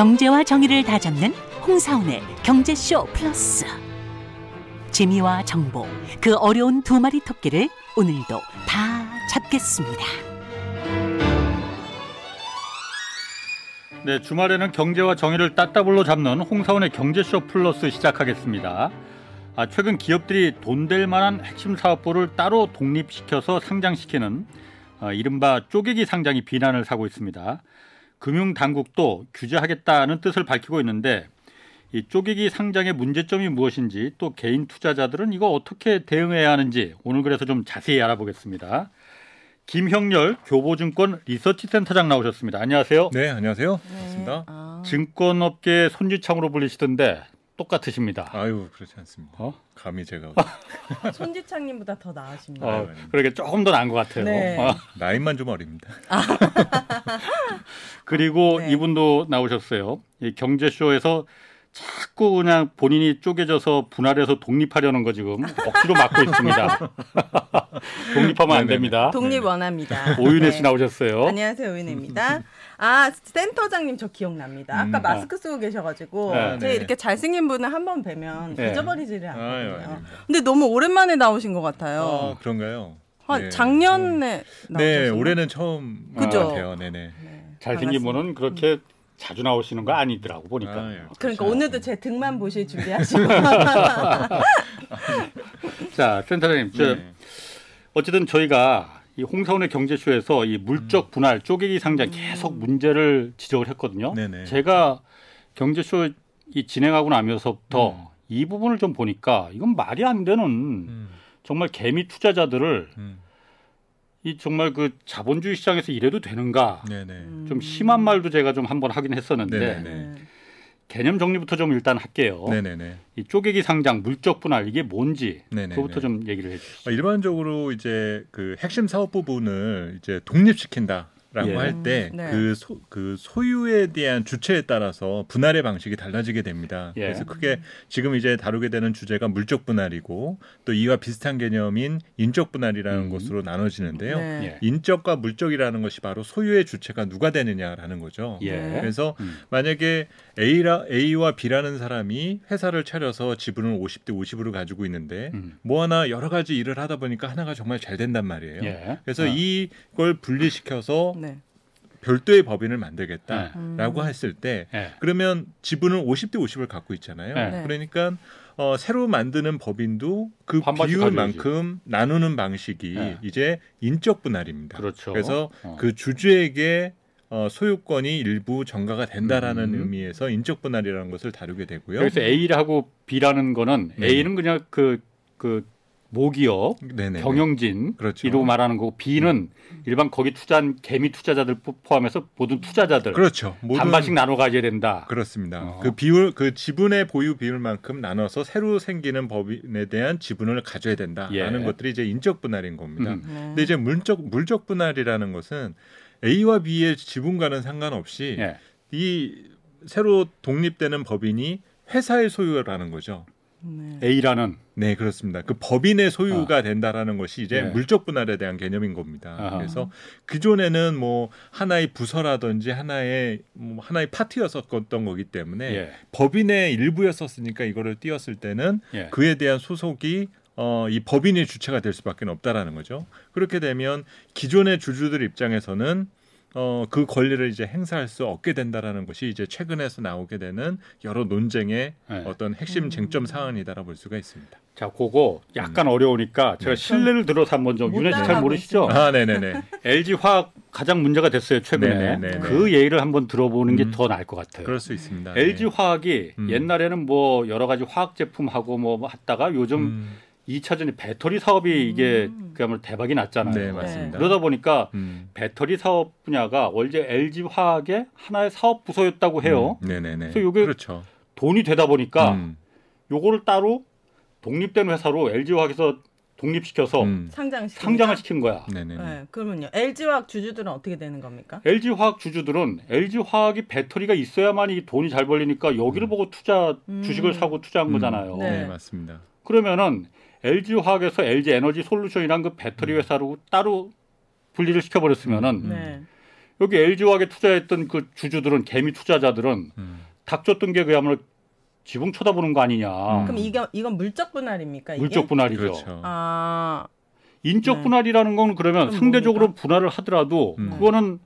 경제와 정의를 다잡는 홍사운의 경제쇼 플러스. 재미와 정보, 그 어려운 두 마리 토끼를 오늘도 다 잡겠습니다. 네, 주말에는 경제와 정의를 따따블로 잡는 홍사원의 경제쇼 플러스 시작하겠습니다. 아, 최근 기업들이 돈 될 만한 핵심 사업부를 따로 독립시켜서 상장시키는 아, 이른바 쪼개기 상장이 비난을 사고 있습니다. 금융당국도 규제하겠다는 뜻을 밝히고 있는데 이 쪼개기 상장의 문제점이 무엇인지 또 개인 투자자들은 이거 어떻게 대응해야 하는지 오늘 그래서 좀 자세히 알아보겠습니다. 김형렬 교보증권 리서치센터장 나오셨습니다. 안녕하세요. 네, 안녕하세요. 반갑습니다. 아, 증권업계 손지창으로 불리시던데 똑같으십니다. 아유, 그렇지 않습니다. 어? 감히 제가 손지창님보다 더 나으십니다. 어, 아닙니다. 그러게 조금 더 나은 것 같아요. 네. 어, 나이만 좀 어립니다. 그리고 네. 이분도 나오셨어요. 이 경제쇼에서 자꾸 그냥 본인이 쪼개져서 분할해서 독립하려는 거 지금 억지로 막고 있습니다. 독립하면 안 네네네. 됩니다. 독립 원합니다. 오윤혜 씨 네. 나오셨어요. 안녕하세요, 오윤혜입니다. 아, 센터장님 저 기억납니다. 아까 음. 마스크 쓰고 계셔가지고 네, 제 네. 이렇게 잘생긴 분을 한 번 뵈면 네. 잊어버리지를 아유, 않거든요. 아닙니다. 근데 너무 오랜만에 나오신 것 아, 같아요. 그런가요? 한 네. 작년에 네, 나오셨어요? 올해는 처음 그죠? 같아요. 네네. 네, 잘생긴. 분은 그렇게 자주 나오시는 거 아니더라고 보니까. 아, 예. 그러니까 그렇죠. 오늘도 제 등만 보실 준비하시고 자, 센터장님, 저 네. 어쨌든 저희가 이 홍사원의 경제쇼에서 이 물적 분할 쪼개기 상장 계속 문제를 지적을 했거든요. 네네. 제가 경제쇼 이 진행하고 나면서부터 음. 이 부분을 좀 보니까 이건 말이 안 되는 음, 정말 개미 투자자들을 음, 이 정말 그 자본주의 시장에서 이래도 되는가 네네. 음. 좀 심한 말도 제가 좀 한번 하긴 했었는데 네네네. 네. 개념 정리부터 좀 일단 할게요. 네네네. 이 쪼개기 상장 물적 분할 이게 뭔지 네네네. 그거부터 좀 얘기를 해주시죠. 어, 일반적으로 이제 그 핵심 사업 부분을 이제 독립시킨다 라고 예. 할때 음, 네. 그 소, 그 소유에 대한 주체에 따라서 분할의 방식이 달라지게 됩니다. 예. 그래서 크게 지금 이제 다루게 되는 주제가 물적 분할이고 또 이와 비슷한 개념인 인적 분할이라는 음. 것으로 나눠지는데요. 네. 예. 인적과 물적이라는 것이 바로 소유의 주체가 누가 되느냐라는 거죠. 예. 네. 그래서 음. 만약에 A라 A와 B라는 사람이 회사를 차려서 지분을 50대 50으로 가지고 있는데 음. 뭐 하나 여러 가지 일을 하다 보니까 하나가 정말 잘 된단 말이에요. 예. 그래서 아. 이걸 분리시켜서 네. 별도의 법인을 만들겠다라고 음. 했을 때 예. 그러면 지분을 50대 50을 갖고 있잖아요. 네. 그러니까 어, 새로 만드는 법인도 그 비율만큼 나누는 방식이 네. 이제 인적 분할입니다. 그렇죠. 그래서 어. 그 주주에게 어, 소유권이 일부 전가가 된다라는 음. 의미에서 인적 분할이라는 것을 다루게 되고요. 그래서 A하고 B라는 거는 네. A는 그냥 그, 그 모기업, 네네. 경영진 그렇죠. 이로 말하는 거고 B는 일반 거기 투자한 개미 투자자들 포- 포함해서 모든 투자자들 그렇죠. 모든 반반씩 나눠 가져야 된다. 그렇습니다. 어. 그 비율 그 지분의 보유 비율만큼 나눠서 새로 생기는 법인에 대한 지분을 가져야 된다라는 예. 것들이 이제 인적 분할인 겁니다. 음. 네. 근데 이제 물적 물적 분할이라는 것은 A와 B의 지분과는 상관없이 예. 이 새로 독립되는 법인이 회사의 소유라는 거죠. 네. A라는 네, 그렇습니다. 그 법인의 소유가 된다라는 것이 이제 아. 네. 물적 분할에 대한 개념인 겁니다. 아하. 그래서 기존에는 뭐 하나의 부서라든지 하나의 뭐 하나의 파트였었던 거기 때문에 예. 법인의 일부였었으니까 이거를 띄었을 때는 예. 그에 대한 소속이 어, 이 법인의 주체가 될 수밖에 없다라는 거죠. 그렇게 되면 기존의 주주들 입장에서는 어, 그 권리를 이제 행사할 수 없게 된다라는 것이 이제 최근에서 나오게 되는 여러 논쟁의 예. 어떤 핵심 쟁점 사안이다라 볼 수가 있습니다. 자, 그거 약간 어려우니까 제가 네. 실례를 들어서 한번 좀못 윤혜 씨잘 따라가고 모르시죠? 아, 네네네. LG 화학 가장 문제가 됐어요 최근에. 네네네. 그 얘기를 한번 들어보는 게 음. 더 나을 것 같아요. 그럴 수 있습니다. LG 네. 화학이 음. 옛날에는 뭐 여러 가지 화학 제품 하고 뭐 하다가 요즘 음, 2차전에 배터리 사업이 이게 음. 그야말로 대박이 났잖아요. 네, 맞습니다. 그러다 보니까 음. 배터리 사업 분야가 원래 LG 화학의 하나의 사업 부서였다고 해요. 음, 네 네 네. 그래서 요게 그렇죠. 돈이 되다 보니까 음, 요거를 따로 독립된 회사로 LG 화학에서 독립시켜서 음, 상장 상장을 시킨 거야. 네네네. 네. 그러면요. LG화학 주주들은 어떻게 되는 겁니까? LG 화학 주주들은 LG 화학이 배터리가 있어야만 이 돈이 잘 벌리니까 여기를 보고 투자 음. 주식을 사고 투자한 음. 거잖아요. 네. 네, 맞습니다. 그러면은 LG 화학에서 LG 에너지 솔루션이란 그 배터리 회사로 따로 분리를 시켜버렸으면은 음. 네. 여기 LG화학에 투자했던 그 주주들은 개미 투자자들은 음. 닥쳤던 게 그야말로 지붕 쳐다보는 거 아니냐. 음. 그럼 이게 이건 물적 분할입니까? 이게? 물적 분할이죠. 그렇죠. 아, 인적 네. 분할이라는 건 그러면 상대적으로 뭡니까? 분할을 하더라도 음. 그거는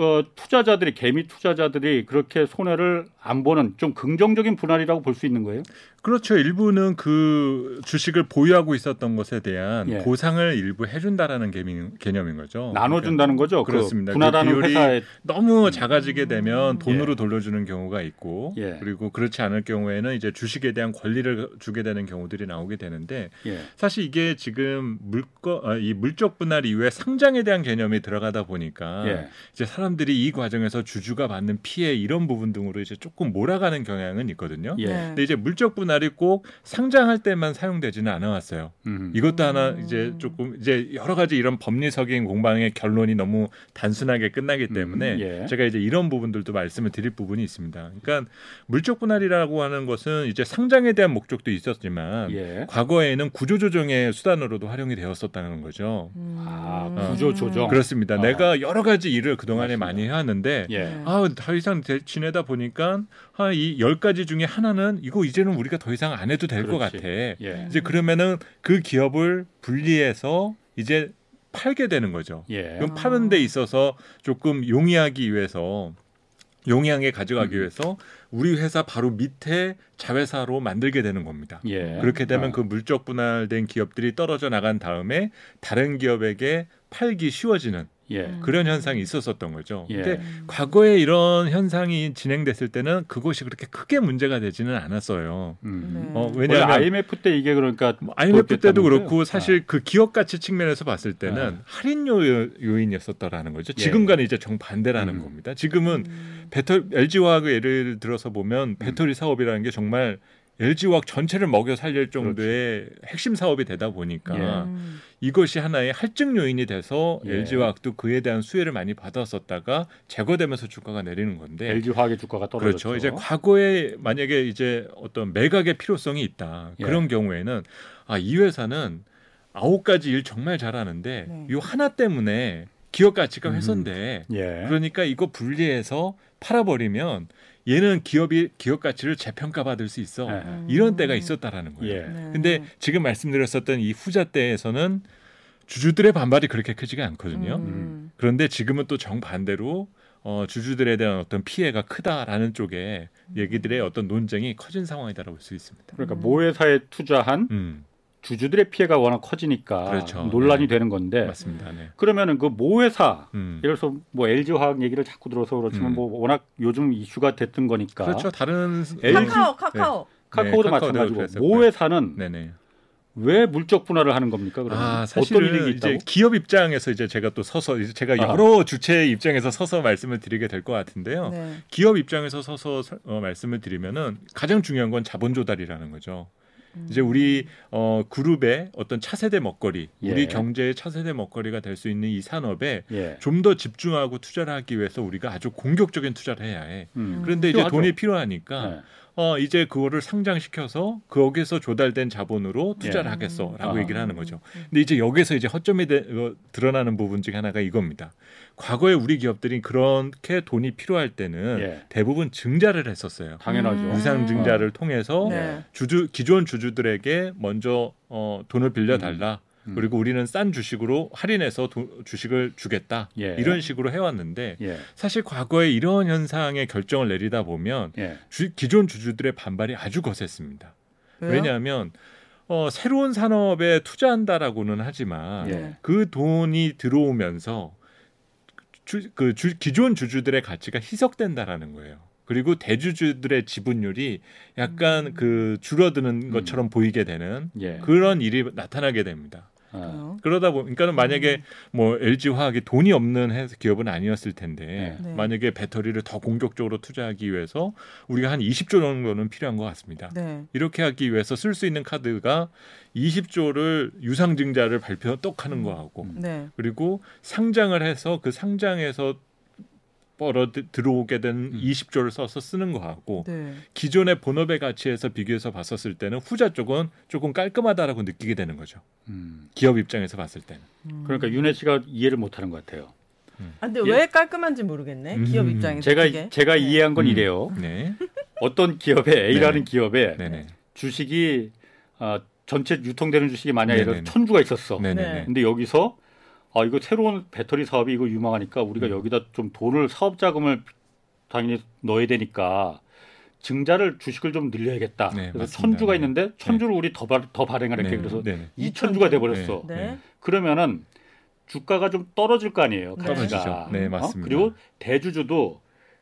어, 투자자들이 개미 투자자들이 그렇게 손해를 안 보는 좀 긍정적인 분할이라고 볼 수 있는 거예요. 그렇죠. 일부는 그 주식을 보유하고 있었던 것에 대한 예. 보상을 일부 해준다라는 개념, 개념인 거죠. 나눠준다는 거죠. 그 그렇습니다. 분할하는 그 비율이 회사에 너무 작아지게 되면 돈으로 예. 돌려주는 경우가 있고 예. 그리고 그렇지 않을 경우에는 이제 주식에 대한 권리를 주게 되는 경우들이 나오게 되는데 예. 사실 이게 지금 물거 아, 이 물적 분할 이후에 상장에 대한 개념이 들어가다 보니까 예. 이제 사람 들이 이 과정에서 주주가 받는 피해 이런 부분 등으로 이제 조금 몰아가는 경향은 있거든요. 예. 네. 근데 이제 물적 분할이 꼭 상장할 때만 사용되지는 않아 왔어요. 음. 이것도 하나 음. 이제 조금 이제 여러 가지 이런 법리적인 공방의 결론이 너무 단순하게 끝나기 때문에 음, 예. 제가 이제 이런 부분들도 말씀을 드릴 부분이 있습니다. 그러니까 물적 분할이라고 하는 것은 이제 상장에 대한 목적도 있었지만 예. 과거에는 구조 조정의 수단으로도 활용이 되었었다는 거죠. 음. 아, 구조 조정. 그렇습니다. 아. 내가 여러 가지 일을 그동안에. 많이 해왔는데 예. 네. 아, 더 이상 대- 지내다 보니까 아, 이열 가지 중에 하나는 이거 이제는 우리가 더 이상 안 해도 될 것. 같아. 예. 이제 그러면은 그 기업을 분리해서 이제 팔게 되는 거죠. 예. 그럼 파는 데 있어서 조금 용이하기 위해서 용이하게 가져가기 음. 위해서 우리 회사 바로 밑에 자회사로 만들게 되는 겁니다. 예. 그렇게 되면 아. 그 물적 분할된 기업들이 떨어져 나간 다음에 다른 기업에게 팔기 쉬워지는 예. 음. 그런 현상이 있었었던 거죠. 예. 근데 과거에 이런 현상이 진행됐을 때는 그것이 그렇게 크게 문제가 되지는 않았어요. 음. 네. 어, 원래 왜냐하면 IMF 때 이게 그러니까 뭐 IMF 때도? 그렇고 사실 그 기업 가치 측면에서 봤을 때는 아. 할인 요, 요인이었었다라는 거죠. 예. 지금과는 이제 정 반대라는 음. 겁니다. 지금은 음. 배터 LG화학의 예를 들어서 보면 배터리 사업이라는 게 정말 LG화학 전체를 먹여 살릴 정도의 핵심 사업이 되다 보니까 예. 음. 이것이 하나의 할증 요인이 돼서 예. LG화학도 그에 대한 수혜를 많이 받았었다가 제거되면서 주가가 내리는 건데 LG 화학의 주가가 떨어졌죠. 그렇죠. 이제 과거에 만약에 이제 어떤 매각의 필요성이 있다. 예. 그런 경우에는 아, 이 회사는 아홉 가지 일 정말 잘하는데 네. 이 하나 때문에 기업 가치가 음. 훼손돼. 예. 그러니까 이거 분리해서 팔아버리면 얘는 기업이 기업 가치를 재평가 받을 수 있어. 예. 이런 때가 있었다라는 거예요. 예. 네. 근데 지금 말씀드렸었던 이 후자 때에서는 주주들의 반발이 그렇게 크지가 않거든요. 음. 그런데 지금은 또 정반대로 어, 주주들에 대한 어떤 피해가 크다라는 쪽에 얘기들의 어떤 논쟁이 커진 상황이다라고 볼 수 있습니다. 그러니까 모회사에 투자한 음, 주주들의 피해가 워낙 커지니까 그렇죠. 논란이 네. 되는 건데 맞습니다. 네. 그러면은 그 모회사 음. 예를 들어서 뭐 LG 화학 얘기를 자꾸 들어서 그렇지만 음. 뭐 워낙 요즘 이슈가 됐던 거니까 그렇죠. 다른 LG 카카오 카카오. 카카오도 네, 카카오도 마찬가지고. 모회사는 네네. 왜 물적 분할을 하는 겁니까? 그러면 아, 어떤 사실은 이익이 이제 있다고? 기업 입장에서 이제 제가 또 서서 이제 제가 아. 여러 주체의 입장에서 서서 말씀을 드리게 될 것 같은데요. 네. 기업 입장에서 서서 서- 어, 말씀을 드리면은 가장 중요한 건 자본 조달이라는 거죠. 음. 이제 우리 어, 그룹의 어떤 차세대 먹거리, 예. 우리 경제의 차세대 먹거리가 될 수 있는 이 산업에 예. 좀더 집중하고 투자를 하기 위해서 우리가 아주 공격적인 투자를 해야 해. 음. 그런데 이제 필요하죠. 돈이 필요하니까 네. 어 이제 그거를 상장시켜서 거기서 조달된 자본으로 투자를 예. 하겠어라고 아. 얘기를 하는 거죠. 근데 이제 여기서 이제 허점이 되, 어, 드러나는 부분 중에 하나가 이겁니다. 과거에 우리 기업들이 그렇게 돈이 필요할 때는 예. 대부분 증자를 했었어요. 당연하죠. 음. 유상 증자를 통해서 네. 주주 기존 주주들에게 먼저 어, 돈을 빌려 달라. 음. 그리고 우리는 싼 주식으로 할인해서 도- 주식을 주겠다. 예. 이런 식으로 해왔는데 예. 사실 과거에 이런 현상의 결정을 내리다 보면 예. 주- 기존 주주들의 반발이 아주 거셌습니다. 왜요? 왜냐하면 어, 새로운 산업에 투자한다라고는 하지만 예. 그 돈이 들어오면서 주, 그 주, 기존 주주들의 가치가 희석된다라는 거예요. 그리고 대주주들의 지분율이 약간 음. 그 줄어드는 것처럼 보이게 되는 예. 그런 일이 나타나게 됩니다. 아. 그러다 보니까는 만약에 음. 뭐 LG 화학이 돈이 없는 회- 기업은 아니었을 텐데 네. 만약에 배터리를 더 공격적으로 투자하기 위해서 우리가 한 20조 정도는 필요한 것 같습니다. 네. 이렇게 하기 위해서 쓸 수 있는 카드가 20조를 유상증자를 발표 똑 하는 거하고 음. 네. 그리고 상장을 해서 그 상장에서 벌어 들- 들어오게 된 음. 20조를 써서 쓰는 거하고 네. 기존의 본업의 가치에서 비교해서 봤었을 때는 후자 쪽은 조금 깔끔하다라고 느끼게 되는 거죠. 음. 기업 입장에서 봤을 때는. 음. 그러니까 윤혜 씨가 이해를 못하는 것 같아요. 아, 근데 예. 왜 깔끔한지 모르겠네. 음. 기업 입장에서 제가 그게. 제가 네. 이해한 건 음. 이래요. 네. 어떤 기업에 A라는 네네. 기업에 네네. 주식이 어, 전체 유통되는 주식이 만약에 천주가 있었어. 네네네. 근데 여기서 아 이거 새로운 배터리 사업이 이거 유망하니까 우리가 음. 여기다 좀 돈을 사업 자금을 당연히 넣어야 되니까 증자를 주식을 좀 늘려야겠다. 네, 그래서 맞습니다. 천주가 네. 있는데 천주를 우리 더, 발- 더 발행을 했게 네. 그래서 네네. 이천주가 돼 버렸어. 네. 네. 그러면은 주가가 좀 떨어질 거 아니에요. 네. 가치가. 떨어지죠. 네, 어? 맞습니다. 그리고 대주주도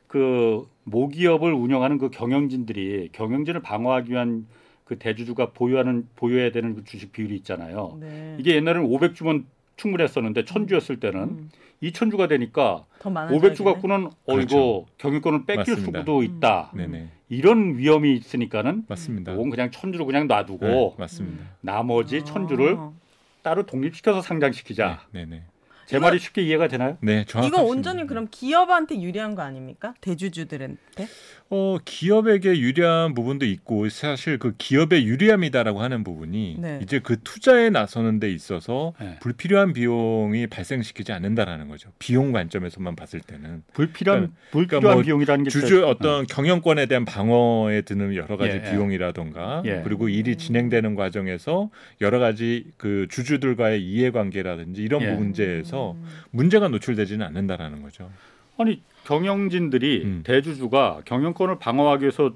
그 모기업을 운영하는 그 경영진들이 경영진을 방어하기 위한 그 대주주가 보유하는 보유해야 되는 그 주식 비율이 있잖아요. 네. 이게 옛날에는 500주면 충분했었는데 천주였을 때는 음, 2천주가 되니까 더 많아. 500주 갖고는 어 그렇죠. 이거 경영권을 뺏길 맞습니다. 수도 있다. 네네. 이런 위험이 있으니까는 맞습니다. 이건 그냥 천주를 그냥 놔두고 네, 맞습니다. 나머지 천주를 아. 따로 독립시켜서 상장시키자. 네, 네네. 제 이거- 말이 쉽게 이해가 되나요? 네, 정확합니다. 이거 온전히 그럼 기업한테 유리한 거 아닙니까? 대주주들한테? 어, 기업에게 유리한 부분도 있고 사실 그 기업의 유리함이다라고 하는 부분이 네. 이제 그 투자에 나서는 데 있어서 네. 불필요한 비용이 발생시키지 않는다라는 거죠. 비용 관점에서만 봤을 때는 불필요한 불필요한 그러니까 뭐 비용이라는 게 주주 또- 어떤 경영권에 대한 방어에 드는 여러 가지 예, 예. 비용이라던가 예. 그리고 일이 진행되는 과정에서 여러 가지 그 주주들과의 이해관계라든지 이런 예. 문제에서 음. 문제가 노출되지는 않는다라는 거죠. 아니 경영진들이 음. 대주주가 경영권을 방어하기 위해서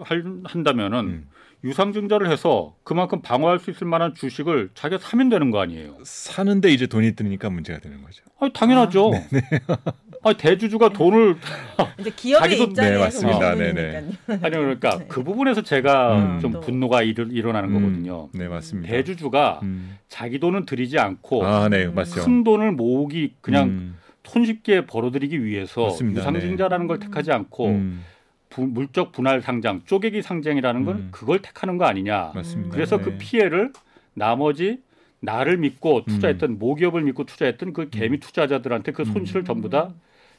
할, 한다면은 음. 유상증자를 해서 그만큼 방어할 수 있을 만한 주식을 자기가 사면 되는 거 아니에요? 사는데 이제 돈이 드니까 문제가 되는 거죠. 아니 당연하죠. 아 니 대주주가 돈을 이제 기업의 자기도- 입장에서 네, 맞습니다. 아니 그러니까 네. 그 부분에서 제가 음. 좀 또- 분노가 일, 일어나는 거거든요. 네, 맞습니다. 대주주가 음. 자기 돈은 들이지 않고 아, 네, 음. 맞죠. 큰 돈을 모으기 그냥 음. 손쉽게 벌어들이기 위해서 맞습니다. 유상증자라는 걸 택하지 않고 음. 부- 물적 분할 상장, 쪼개기 상장이라는 건 음. 그걸 택하는 거 아니냐. 맞습니다. 그래서 네. 그 피해를 나머지 나를 믿고 투자했던 모기업을 믿고 투자했던 그 개미 투자자들한테 그 손실을 음. 전부 다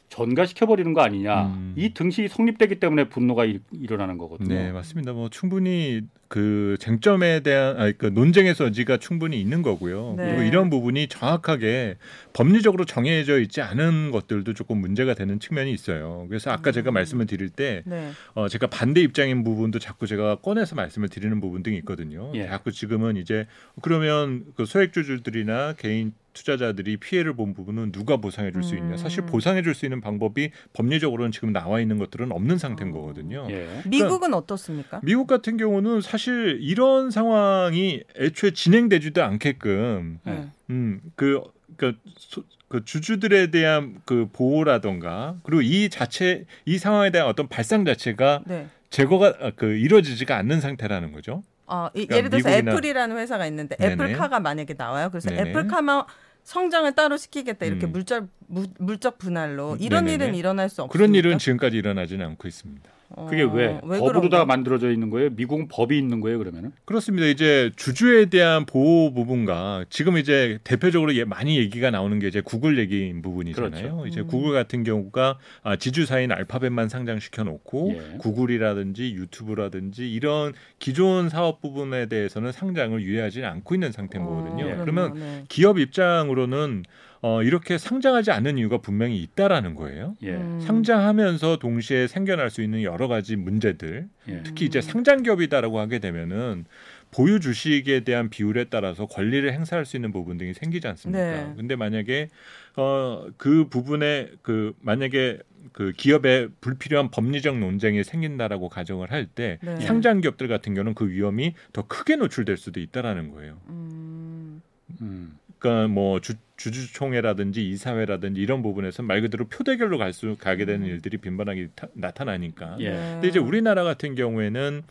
전가시켜 버리는 거 아니냐. 음. 이 등식이 성립되기 때문에 분노가 일, 일어나는 거거든요. 네, 맞습니다. 뭐 충분히 그 쟁점에 대한 아니, 그 논쟁의 소지가 충분히 있는 거고요. 네. 그리고 이런 부분이 정확하게 법리적으로 정해져 있지 않은 것들도 조금 문제가 되는 측면이 있어요. 그래서 아까 제가 음. 말씀을 드릴 때 네. 어, 제가 반대 입장인 부분도 자꾸 제가 꺼내서 말씀을 드리는 부분 등이 있거든요. 예. 자꾸 지금은 이제 그러면 그 소액주주들이나 개인 투자자들이 피해를 본 부분은 누가 보상해 줄 수 있냐? 음. 사실 보상해 줄 수 있는 방법이 법리적으로는 지금 나와 있는 것들은 없는 상태인 어. 거거든요. 예. 미국은 어떻습니까? 미국 같은 경우는 사실 이런 상황이 애초에 진행되지도 않게끔 네. 네. 음그 그, 소- 그 주주들에 대한 그 보호라던가 그리고 이 자체 이 상황에 대한 어떤 발상 자체가 네. 제거가 아, 그 이루어지지가 않는 상태라는 거죠. 어, 이- 그러니까 예를 들어서 미국이나- 애플이라는 회사가 있는데 네네. 애플카가 만약에 나와요. 그래서 네네. 애플카만 성장을 따로 시키겠다 이렇게 음. 물적 무- 물적 분할로 이런 네네네. 일은 일어날 수 없습니까? 그런 일은 지금까지 일어나지는 않고 있습니다. 그게 어, 왜, 왜 법으로? 다 만들어져 있는 거예요? 미국은 법이 있는 거예요, 그러면은? 그렇습니다. 이제 주주에 대한 보호 부분과 지금 이제 대표적으로 예- 많이 얘기가 나오는 게 이제 구글 얘기인 부분이잖아요. 그렇죠. 이제 음. 구글 같은 경우가 아, 지주사인 알파벳만 상장시켜 놓고 예. 구글이라든지 유튜브라든지 이런 기존 사업 부분에 대해서는 상장을 유예하지 않고 있는 상태인 거거든요. 예. 그러면 네. 기업 입장으로는 어, 이렇게 상장하지 않는 이유가 분명히 있다라는 거예요. 예. 음. 상장하면서 동시에 생겨날 수 있는 여러 가지 문제들, 예. 특히 이제 상장 기업이다라고 하게 되면은 보유 주식에 대한 비율에 따라서 권리를 행사할 수 있는 부분 등이 생기지 않습니까? 네. 근데 만약에 어 그 부분에 그 만약에 그 기업에 불필요한 법리적 논쟁이 생긴다라고 가정을 할때 네. 상장 기업들 같은 경우는 그 위험이 더 크게 노출될 수도 있다라는 거예요. 음. 음. 그러니까 뭐 주, 주주총회라든지 이사회라든지 이런 부분에서 말 그대로 표대결로 갈 수 가게 되는 음. 일들이 빈번하게 타- 나타나니까. 예. 네. 근데 이제 우리나라 같은 경우에는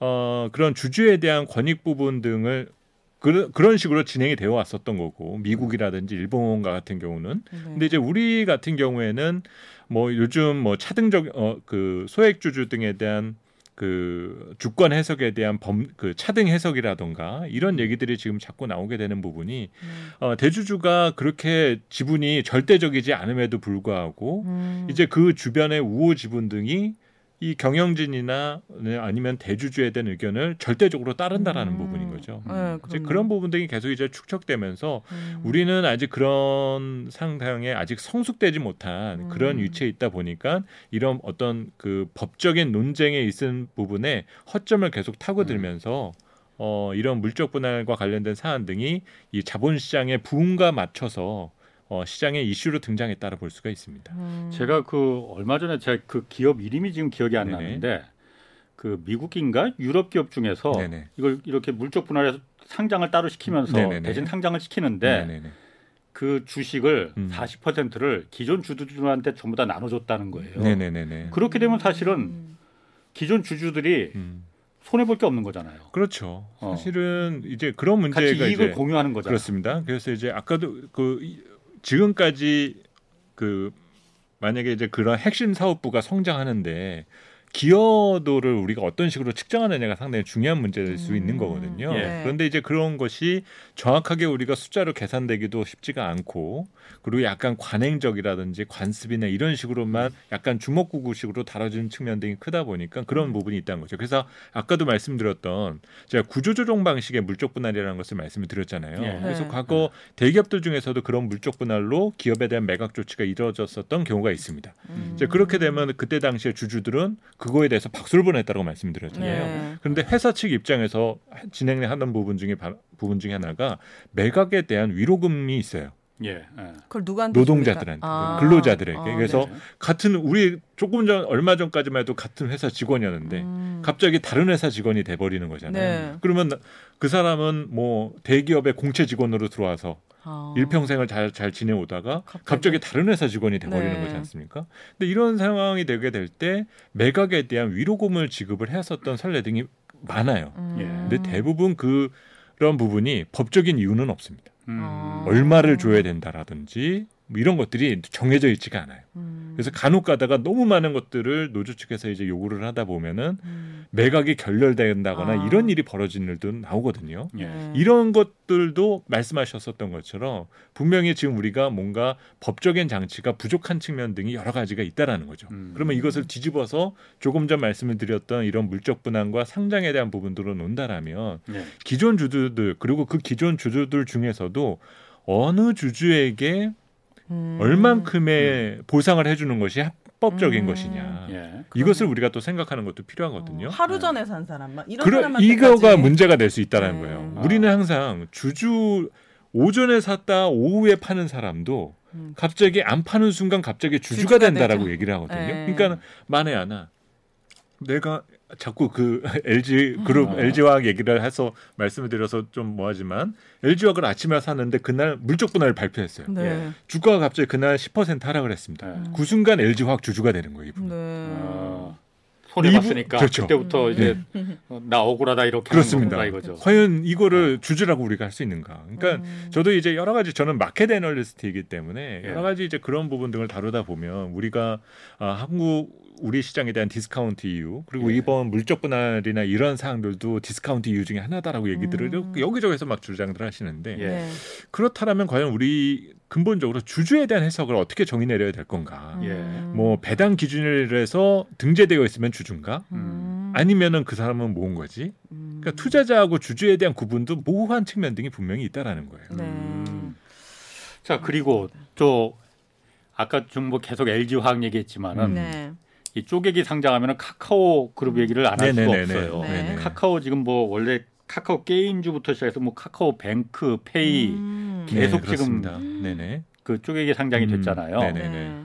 어 그런 주주에 대한 권익 부분 등을 그, 그런 식으로 진행이 되어 왔었던 거고 미국이라든지 일본 같은 경우는 네. 근데 이제 우리 같은 경우에는 뭐 요즘 뭐 차등적 어 그 소액 주주 등에 대한 그 주권 해석에 대한 범 그 차등 해석이라던가 이런 얘기들이 지금 자꾸 나오게 되는 부분이 음. 어 대주주가 그렇게 지분이 절대적이지 않음에도 불구하고 음. 이제 그 주변의 우호 지분 등이 이 경영진이나 네, 아니면 대주주에 대한 의견을 절대적으로 따른다라는 음. 부분인 거죠. 네, 이제 그럼요. 그런 부분들이 계속 이제 축적되면서 음. 우리는 아직 그런 상황에 아직 성숙되지 못한 그런 음. 위치에 있다 보니까 이런 어떤 그 법적인 논쟁에 있은 부분에 허점을 계속 타고들면서 어, 이런 물적 분할과 관련된 사안 등이 이 자본 시장의 부흥과 맞춰서 어, 시장의 이슈로 등장했다고 볼 수가 있습니다. 음. 제가 그 얼마 전에 제가 그 기업 이름이 지금 기억이 안 네네. 나는데 그 미국인가 유럽 기업 중에서 네네. 이걸 이렇게 물적 분할해서 상장을 따로 시키면서 네네네. 대신 상장을 시키는데 네네네. 그 주식을 음. 40%를 기존 주주들한테 전부 다 나눠줬다는 거예요. 네네네네. 그렇게 되면 사실은 음. 기존 주주들이 음, 손해 볼 게 없는 거잖아요. 그렇죠. 어. 사실은 이제 그런 같이 문제가 이익을 이제 공유하는 거잖아요. 그렇습니다. 그래서 이제 아까도 그 이- 지금까지 그 만약에 이제 그런 핵심 사업부가 성장하는데 기여도를 우리가 어떤 식으로 측정하느냐가 상당히 중요한 문제일 수 있는 음. 거거든요. 예. 그런데 이제 그런 것이 정확하게 우리가 숫자로 계산되기도 쉽지가 않고 그리고 약간 관행적이라든지 관습이나 이런 식으로만 약간 주먹구구식으로 다뤄지는 측면들이 크다 보니까 그런 부분이 있다는 거죠. 그래서 아까도 말씀드렸던 제가 구조조정 방식의 물적 분할이라는 것을 말씀을 드렸잖아요. 예. 그래서 네. 과거 대기업들 중에서도 그런 물적 분할로 기업에 대한 매각 조치가 이루어졌었던 경우가 있습니다. 음. 이제 그렇게 되면 그때 당시에 주주들은 그거에 대해서 박수를 보냈다고 말씀드렸잖아요. 네. 그런데 회사 측 입장에서 진행하는 부분 중에 바- 부분 중에 하나가 매각에 대한 위로금이 있어요. 예. 예. 그걸 누구한테 노동자들한테 줍니까? 아. 근로자들에게 아, 그래서 네. 같은 우리 조금 전 얼마 전까지만 해도 같은 회사 직원이었는데 음. 갑자기 다른 회사 직원이 돼 버리는 거잖아요. 네. 그러면 그 사람은 뭐 대기업의 공채 직원으로 들어와서 아. 일평생을 잘, 잘 지내오다가 갑자기? 갑자기 다른 회사 직원이 돼버리는 네. 거지 않습니까? 근데 이런 상황이 되게 될 때 매각에 대한 위로금을 지급을 했었던 선례 등이 많아요. 음. 예. 근데 대부분 그런 부분이 법적인 이유는 없습니다. 음. 아. 얼마를 줘야 된다라든지 뭐 이런 것들이 정해져 있지가 않아요. 음. 그래서 간혹 가다가 너무 많은 것들을 노조 측에서 이제 요구를 하다 보면은 음. 매각이 결렬된다거나 아. 이런 일이 벌어지는 일도 나오거든요. 예. 네. 이런 것들도 말씀하셨었던 것처럼 분명히 지금 우리가 뭔가 법적인 장치가 부족한 측면 등이 여러 가지가 있다라는 거죠. 음. 그러면 이것을 뒤집어서 조금 전 말씀을 드렸던 이런 물적 분할과 상장에 대한 부분들로 논다라면 예. 기존 주주들 그리고 그 기존 주주들 중에서도 어느 주주에게 음. 얼만큼의 보상을 해주는 것이 합법적인 음. 것이냐 예. 이것을 우리가 또 생각하는 것도 필요하거든요. 어, 하루 전에 산 사람 막 이런 그러, 사람한테까지 이거가 문제가 될 수 있다는 네. 거예요. 아. 우리는 항상 주주 오전에 샀다 오후에 파는 사람도 음. 갑자기 안 파는 순간 갑자기 주주가 주주가 된다라고 되죠. 얘기를 하거든요. 네. 그러니까 만에 하나 내가 자꾸 그 LG 그룹 음. LG화학 얘기를 해서 말씀을 드려서 좀 뭐하지만 LG화학을 아침에 샀는데 그날 물적 분할을 발표했어요. 네. 예. 주가가 갑자기 그날 10% 하락을 했습니다. 예. 음. 그 순간 LG화학 주주가 되는 거예요. 이분. 네. 아, 손해 봤으니까 그렇죠. 그때부터 음. 이제 어, 나 억울하다 이렇게 그렇습니다. 이거죠. 과연 이거를 주주라고 우리가 할 수 있는가? 그러니까 음. 저도 이제 여러 가지 저는 마켓 애널리스트이기 때문에 예. 여러 가지 이제 그런 부분 등을 다루다 보면 우리가 아, 한국 우리 시장에 대한 디스카운트 이유 그리고 예. 이번 물적 분할이나 이런 사항들도 디스카운트 이유 중에 하나다라고 얘기들을 음. 여기저기서 막 주장들 하시는데 예. 네. 그렇다면 과연 우리 근본적으로 주주에 대한 해석을 어떻게 정의 내려야 될 건가? 예. 음. 뭐 배당 기준으로 해서 등재되어 있으면 주주인가? 음. 아니면은 그 사람은 뭔 거지? 음. 그러니까 투자자하고 주주에 대한 구분도 모호한 측면 등이 분명히 있다라는 거예요. 네. 음. 자 그리고 또 아까 좀뭐 계속 LG 화학 얘기했지만은 음. 네. 이 쪼개기 상장하면은 카카오 그룹 얘기를 안 할 수가. 없어요. 네. 카카오 지금 뭐 원래 카카오 게임주부터 시작해서 뭐 카카오 뱅크, 페이 음. 계속 네, 지금. 네네. 그 쪼개기 상장이 음, 됐잖아요. 네네. 네.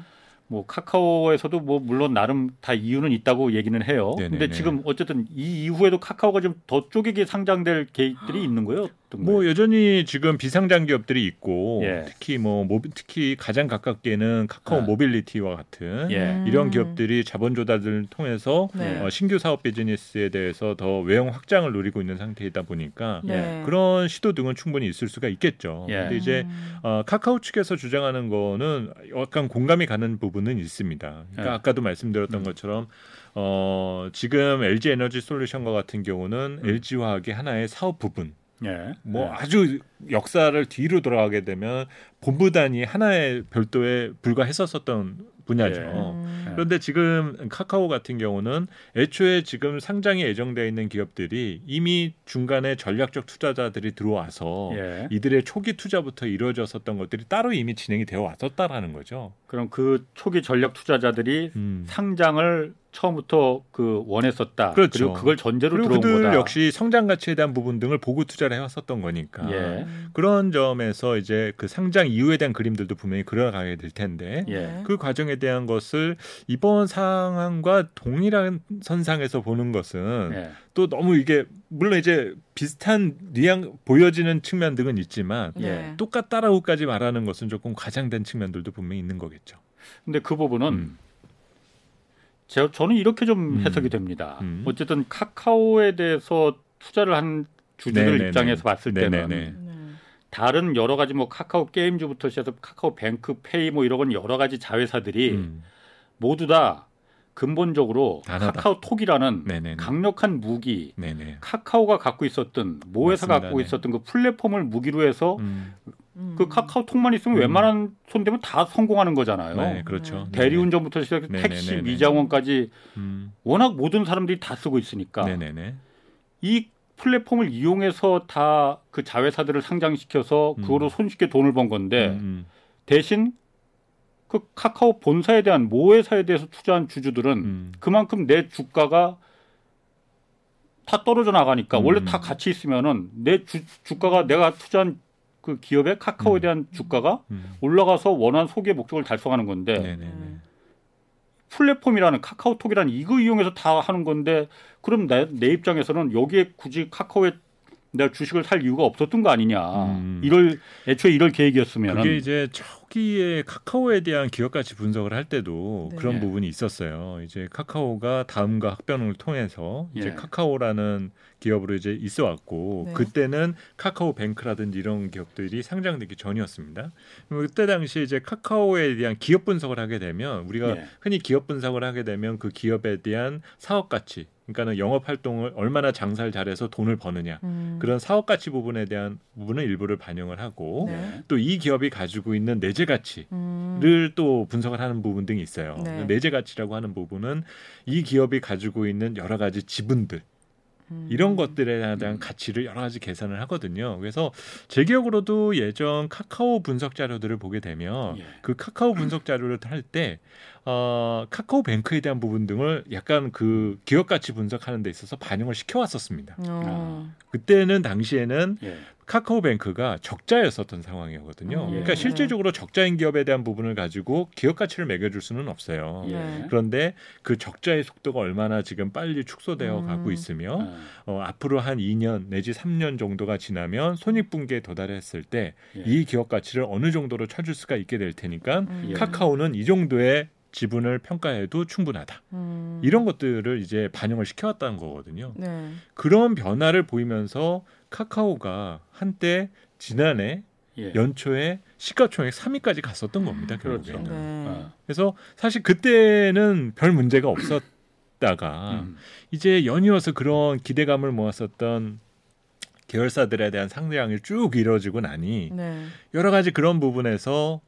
뭐 카카오에서도 뭐 물론 나름 다 이유는 있다고 얘기는 해요. 네네네. 근데 지금 어쨌든 이 이후에도 카카오가 좀 더 쪼개기 상장될 계획들이 있는 거예요. 뭐 여전히 지금 비상장 기업들이 있고 예. 특히 뭐 모비- 특히 가장 가깝게는 카카오 아. 모빌리티와 같은 예. 음. 이런 기업들이 자본 조달을 통해서 네. 어, 신규 사업 비즈니스에 대해서 더 외형 확장을 노리고 있는 상태이다 보니까 네. 그런 시도 등은 충분히 있을 수가 있겠죠. 예. 근데 이제 음. 어, 카카오 측에서 주장하는 거는 약간 공감이 가는 부분 은 있습니다. 그러니까 네. 아까도 말씀드렸던 음. 것처럼 어, 지금 LG 에너지 솔루션과 같은 경우는 음. LG 화학의 하나의 사업 부분, 예. 뭐 예. 아주 역사를 뒤로 돌아가게 되면 본부 단위 하나의 별도에 불과했었었던 분야죠. 예. 음. 그런데 지금 카카오 같은 경우는 애초에 지금 상장이 예정되어 있는 기업들이 이미 중간에 전략적 투자자들이 들어와서 예. 이들의 초기 투자부터 이루어졌었던 것들이 따로 이미 진행이 되어 왔었다라는 거죠. 그럼 그 초기 전략 투자자들이 음. 상장을 처음부터 그 원했었다. 그렇죠. 리고 그걸 전제로 그리고 들어온 거다. 역시 성장 가치에 대한 부분 등을 보고 투자를 해왔었던 거니까 예. 그런 점에서 이제 그 상장 이후에 대한 그림들도 분명히 그려가게 될 텐데 예. 그 과정에 대한 것을 이번 상황과 동일한 선상에서 보는 것은 예. 또 너무 이게 물론 이제 비슷한 뉘앙 보여지는 측면들은 있지만 예. 네. 똑같다라고까지 말하는 것은 조금 과장된 측면들도 분명히 있는 거겠죠. 근데 그 부분은 음. 제, 저는 이렇게 좀 음. 해석이 됩니다. 음. 어쨌든 카카오에 대해서 투자를 한 주주들 네네네. 입장에서 봤을 때는 네네네. 네. 다른 여러 가지 뭐 카카오 게임즈부터 시작해서 카카오 뱅크 페이 뭐 이런 여러 가지 자회사들이 음. 모두 다 근본적으로. 카카오톡이라는 네네네. 강력한 무기 네네. 카카오가 갖고 있었던 모 회사 맞습니다. 갖고 네. 있었던 그 플랫폼을 무기로 해서 음. 음. 그 카카오톡만 있으면 음. 웬만한 손대면 다 성공하는 거잖아요. 네, 그렇죠. 네. 대리운전부터 시작해서 네네네네. 택시, 미장원까지 음. 워낙 모든 사람들이 다 쓰고 있으니까 네네네. 이 플랫폼을 이용해서 다 그 자회사들을 상장시켜서 음. 그거로 손쉽게 돈을 번 건데 음, 대신 그 카카오 본사에 대한 모회사에 대해서 투자한 주주들은 음. 그만큼 내 주가가 다 떨어져 나가니까 음. 원래 다 같이 있으면은 내 주, 주가가 내가 투자한 그 기업의 카카오에 음. 대한 주가가 음. 올라가서 원한 소기의 목적을 달성하는 건데 네네네. 플랫폼이라는 카카오톡이라는 이거 이용해서 다 하는 건데 그럼 내, 내 입장에서는 여기에 굳이 카카오에 내가 주식을 살 이유가 없었던 거 아니냐. 음. 이럴 애초에 이럴 계획이었으면 그게 이제 초기에 카카오에 대한 기업 가치 분석을 할 때도 네. 그런 예. 부분이 있었어요. 이제 카카오가 다음과 합병을 통해서 이제 예. 카카오라는 기업으로 이제 있어 왔고 네. 그때는 카카오 뱅크라든지 이런 기업들이 상장되기 전이었습니다. 그때 당시 이제 카카오에 대한 기업 분석을 하게 되면 우리가 예. 흔히 기업 분석을 하게 되면 그 기업에 대한 사업 가치 그러니까는 영업 활동을 얼마나 장사를 잘해서 돈을 버느냐 음. 그런 사업 가치 부분에 대한 부분을 일부를 반영을 하고 네. 또이 기업이 가지고 있는 내재 가치를 음. 또 분석을 하는 부분 등이 있어요. 네. 내재 가치라고 하는 부분은 이 기업이 가지고 있는 여러 가지 지분들 음. 이런 것들에 대한 음. 가치를 여러 가지 계산을 하거든요. 그래서 제 기억으로도 예전 카카오 분석 자료들을 보게 되면 예. 그 카카오 분석 자료를 할 때 어, 카카오 뱅크에 대한 부분 등을 약간 그 기업 가치 분석하는 데 있어서 반영을 시켜왔었습니다. 어. 그때는 당시에는 예. 카카오뱅크가 적자였었던 상황이거든요. 음. 그러니까 예. 실질적으로 적자인 기업에 대한 부분을 가지고 기업 가치를 매겨줄 수는 없어요. 예. 네. 그런데 그 적자의 속도가 얼마나 지금 빨리 축소되어 음. 가고 있으며 어, 어, 앞으로 한 2년 내지 3년 정도가 지나면 손익분기에 도달했을 때이 예. 기업 가치를 어느 정도로 찾을 수가 있게 될 테니까 음. 예. 카카오는 이 정도의 지분을 평가해도 충분하다. 음. 이런 것들을 이제 반영을 시켜왔다는 거거든요. 네. 그런 변화를 보이면서 카카오가 한때 지난해 예. 연초에 시가총액 3위까지 갔었던 겁니다. 그렇죠. 결국에는. 네. 어. 그래서 사실 그때는 별 문제가 없었다가 음. 이제 연이어서 그런 기대감을 모았었던 계열사들에 대한 상장이 쭉 이루어지고 나니 네. 여러 가지 그런 부분에서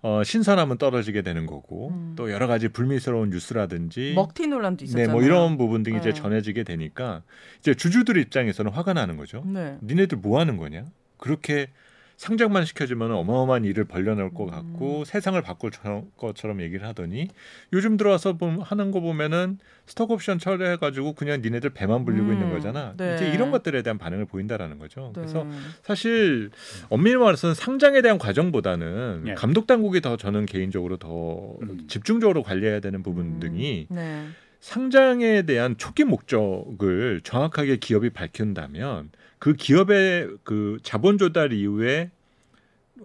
어, 신선함은 떨어지게 되는 거고 음. 또 여러 가지 불미스러운 뉴스라든지 먹튀 논란도 있었잖아요. 네, 뭐 이런 부분 등이 이제 네. 전해지게 되니까 이제 주주들 입장에서는 화가 나는 거죠. 네. 니네들 뭐 하는 거냐? 그렇게 상장만 시켜주면 어마어마한 일을 벌려놓을 것 음. 같고 세상을 바꿀 처- 것처럼 얘기를 하더니 요즘 들어와서 보- 하는 거 보면은 스톡옵션 처리해가지고 그냥 니네들 배만 불리고 음. 있는 거잖아. 네. 이제 이런 것들에 대한 반응을 보인다라는 거죠. 네. 그래서 사실 엄밀히 말해서는 상장에 대한 과정보다는 예. 감독 당국이 더 저는 개인적으로 더 음. 집중적으로 관리해야 되는 부분 음. 등이 네. 상장에 대한 초기 목적을 정확하게 기업이 밝힌다면 그 기업의 그 자본 조달 이후에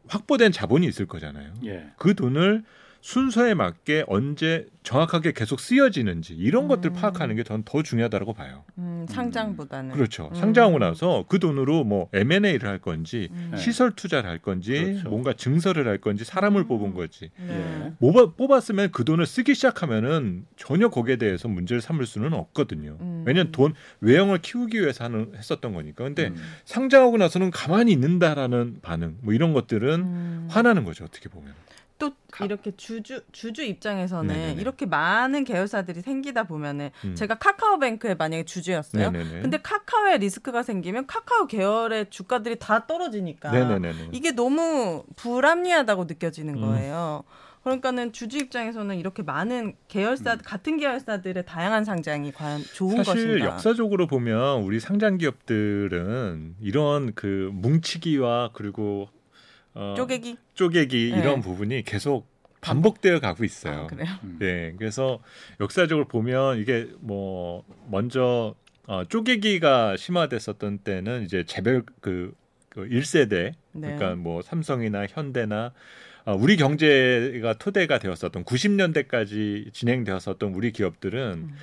확보된 자본이 있을 거잖아요. 예. 그 돈을 순서에 맞게 언제 정확하게 계속 쓰여지는지 이런 음. 것들 파악하는 게 저는 더 중요하다고 봐요. 음, 상장보다는 그렇죠. 음. 상장하고 나서 그 돈으로 뭐 M&A를 할 건지 음. 네. 시설 투자를 할 건지 그렇죠. 뭔가 증설을 할 건지 사람을 음. 뽑은 거지. 네. 뽑아, 뽑았으면 그 돈을 쓰기 시작하면은 전혀 거기에 대해서 문제를 삼을 수는 없거든요. 음. 왜냐하면 돈 외형을 키우기 위해서 하는 했었던 거니까. 근데 음. 상장하고 나서는 가만히 있는다라는 반응, 뭐 이런 것들은 음. 화나는 거죠. 어떻게 보면. 또 이렇게 주주 주주 입장에서는 네네네. 이렇게 많은 계열사들이 생기다 보면은 음. 제가 카카오뱅크에 만약에 주주였어요. 네네네. 근데 카카오에 리스크가 생기면 카카오 계열의 주가들이 다 떨어지니까 네네네. 이게 너무 불합리하다고 느껴지는 음. 거예요. 그러니까는 주주 입장에서는 이렇게 많은 계열사 같은 계열사들의 다양한 상장이 과연 좋은 사실 것인가? 역사적으로 보면 우리 상장 기업들은 이런 그 뭉치기와 그리고 어, 쪼개기 쪼개기 네. 이런 부분이 계속 반복되어 가고 있어요. 아, 그래요. 네, 그래서 역사적으로 보면 이게 뭐 먼저 어, 쪼개기가 심화됐었던 때는 이제 재벌 그, 그 1세대 네. 그러니까 뭐 삼성이나 현대나 어, 우리 경제가 토대가 되었었던 90년대까지 진행되었었던 우리 기업들은 음.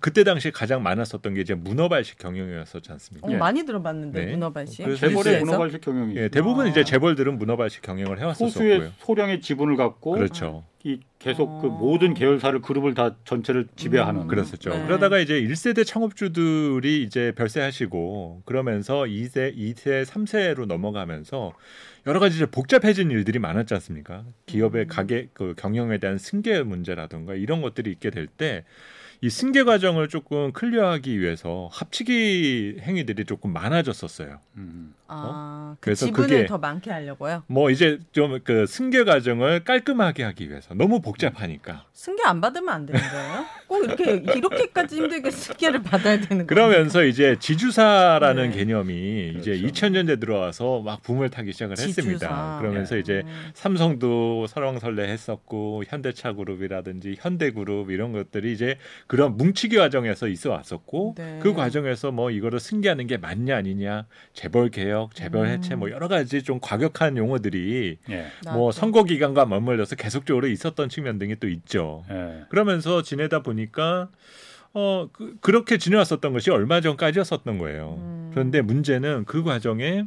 그때 당시 가장 많았었던 게 이제 문어발식 경영이었었지 않습니까? 어, 예. 많이 들어봤는데 네. 문어발 씨. 그래서 재벌의? 문어발식 경영이 예, 대부분 아. 이제 재벌들은 문어발식 경영을 해왔었고요. 소수의 소량의 지분을 갖고 그렇죠. 이 계속 그 어. 모든 계열사를 그룹을 다 전체를 지배하는 음. 그랬었죠. 네. 그러다가 이제 1세대 창업주들이 이제 별세하시고 그러면서 2세, 2세, 3세로 넘어가면서 여러 가지 이제 복잡해진 일들이 많았지 않습니까? 기업의 음. 가게 그 경영에 대한 승계 문제라든가 이런 것들이 있게 될 때 이 승계 과정을 조금 클리어하기 위해서 합치기 행위들이 조금 많아졌었어요. 음. 아, 그 그래서 지분을 그게- 더 많게 하려고요. 뭐 이제 좀 그 승계 과정을 깔끔하게 하기 위해서 너무 복잡하니까 승계 안 받으면 안 되는 거예요? 꼭 이렇게 이렇게까지 힘들게 승계를 받아야 되는 거예요? 그러면서 이제 지주사라는 네. 개념이 이제 그렇죠. 2000년대 들어와서 막 붐을 타기 시작을 지주사. 했습니다. 그러면서 네. 이제 음. 삼성도 설왕설래 했었고 현대차 그룹이라든지 현대그룹 이런 것들이 이제 그런 뭉치기 과정에서 있어 왔었고 네. 그 과정에서 뭐 이거를 승계하는 게 맞냐 아니냐 재벌 개혁, 재벌 해체 음. 뭐 여러 가지 좀 과격한 용어들이 예. 뭐. 선거 기간과 맞물려서 계속적으로 있었던 측면 등이 또 있죠. 예. 그러면서 지내다 보니까 어 그, 그렇게 지내왔었던 것이 얼마 전까지였었던 거예요. 음. 그런데 문제는 그 과정에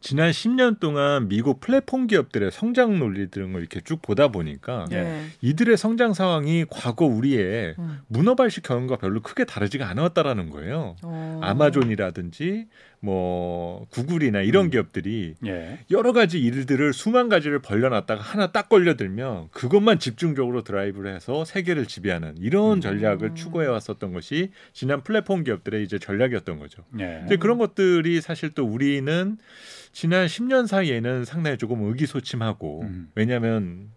지난 10년 동안 미국 플랫폼 기업들의 성장 논리 등을 이렇게 쭉 보다 보니까 예. 네. 이들의 성장 상황이 과거 우리의 음. 문어발식 경험과 별로 크게 다르지가 않았다라는 거예요. 어. 아마존이라든지 뭐 구글이나 이런 음. 기업들이 예. 여러 가지 일들을 수만 가지를 벌려놨다가 하나 딱 걸려들면 그것만 집중적으로 드라이브를 해서 세계를 지배하는 이런 음. 전략을 추구해 왔었던 것이 지난 플랫폼 기업들의 이제 전략이었던 거죠. 예. 근데 그런 것들이 사실 또 우리는 지난 10년 사이에는 상당히 조금 의기소침하고 음. 왜냐하면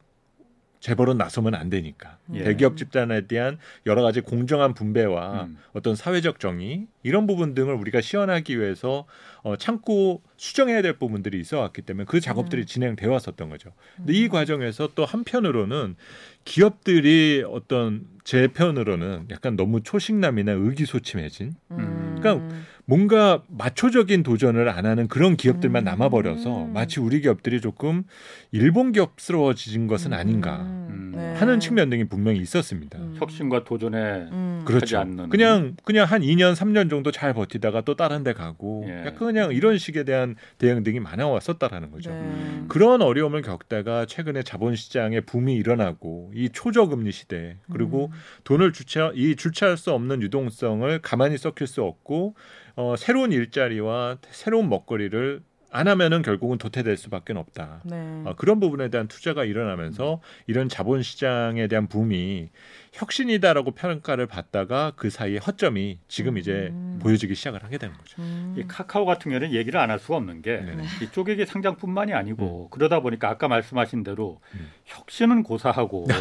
재벌은 나서면 안 되니까 예. 대기업 집단에 대한 여러 가지 공정한 분배와 음. 어떤 사회적 정의 이런 부분 등을 우리가 시연하기 위해서 어, 참고 수정해야 될 부분들이 있어 왔기 때문에 그 작업들이 음. 진행되어 왔었던 거죠. 근데 이 과정에서 또 한편으로는 기업들이 어떤 제 편으로는 약간 너무 초식남이나 의기소침해진 음. 그러니까 뭔가 마초적인 도전을 안 하는 그런 기업들만 음. 남아 버려서 마치 우리 기업들이 조금 일본 기업스러워진 것은 아닌가 음. 네. 하는 측면 등이 분명히 있었습니다. 음. 혁신과 도전에 음. 그렇죠. 않는. 그냥 그냥 한 2년 3년 정도 잘 버티다가 또 다른 데 가고 예. 약간 그냥 이런 식에 대한 대응 등이 많아 왔었다라는 거죠. 네. 음. 그런 어려움을 겪다가 최근에 자본 시장의 붐이 일어나고 이 초저금리 시대 그리고 음. 돈을 주체 이 주체할 수 없는 유동성을 가만히 썩힐 수 없고 어, 새로운 일자리와 새로운 먹거리를 안 하면은 결국은 도태될 수밖에 없다. 네. 어, 그런 부분에 대한 투자가 일어나면서 이런 자본 시장에 대한 붐이 혁신이다라고 평가를 받다가 그 사이에 허점이 지금 이제 음. 보여지기 시작을 하게 되는 거죠. 음. 이 카카오 같은 경우는 얘기를 안 할 수가 없는 게 네네. 이 쪼개기 상장뿐만이 아니고 그러다 보니까 아까 말씀하신 대로 음. 혁신은 고사하고 네.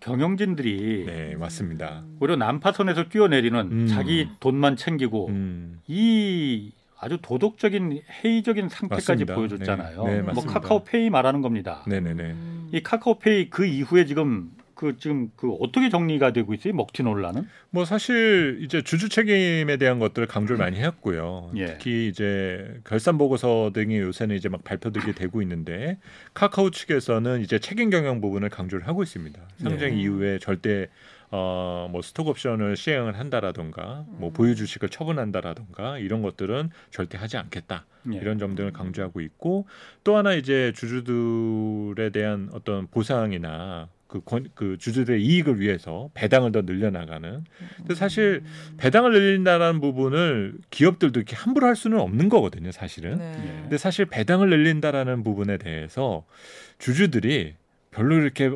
경영진들이 네, 맞습니다. 오히려 난파선에서 뛰어내리는 음. 자기 돈만 챙기고 음, 이 아주 도덕적인 회의적인 상태까지 맞습니다. 보여줬잖아요. 네, 네, 뭐 맞습니다. 카카오페이 말하는 겁니다. 네네네. 음. 이 카카오페이 그 이후에 지금 그 지금 그 어떻게 정리가 되고 있어요? 먹튀 논란은? 뭐 사실 이제 주주 책임에 대한 것들을 강조를 많이 했고요. 예. 특히 이제 결산 보고서 등이 요새는 이제 막 발표되게 되고 있는데 카카오 측에서는 이제 책임 경영 부분을 강조를 하고 있습니다. 상장 예. 이후에 절대 어뭐 스톡 옵션을 시행을 한다라던가 뭐 음. 보유 주식을 처분한다라던가 이런 것들은 절대 하지 않겠다. 예. 이런 점들을 강조하고 있고 또 하나 이제 주주들에 대한 어떤 보상이나 그, 권, 그 주주들의 이익을 위해서 배당을 더 늘려나가는. 근데 사실 배당을 늘린다라는 부분을 기업들도 이렇게 함부로 할 수는 없는 거거든요, 사실은. 네. 근데 사실 배당을 늘린다라는 부분에 대해서 주주들이 별로 이렇게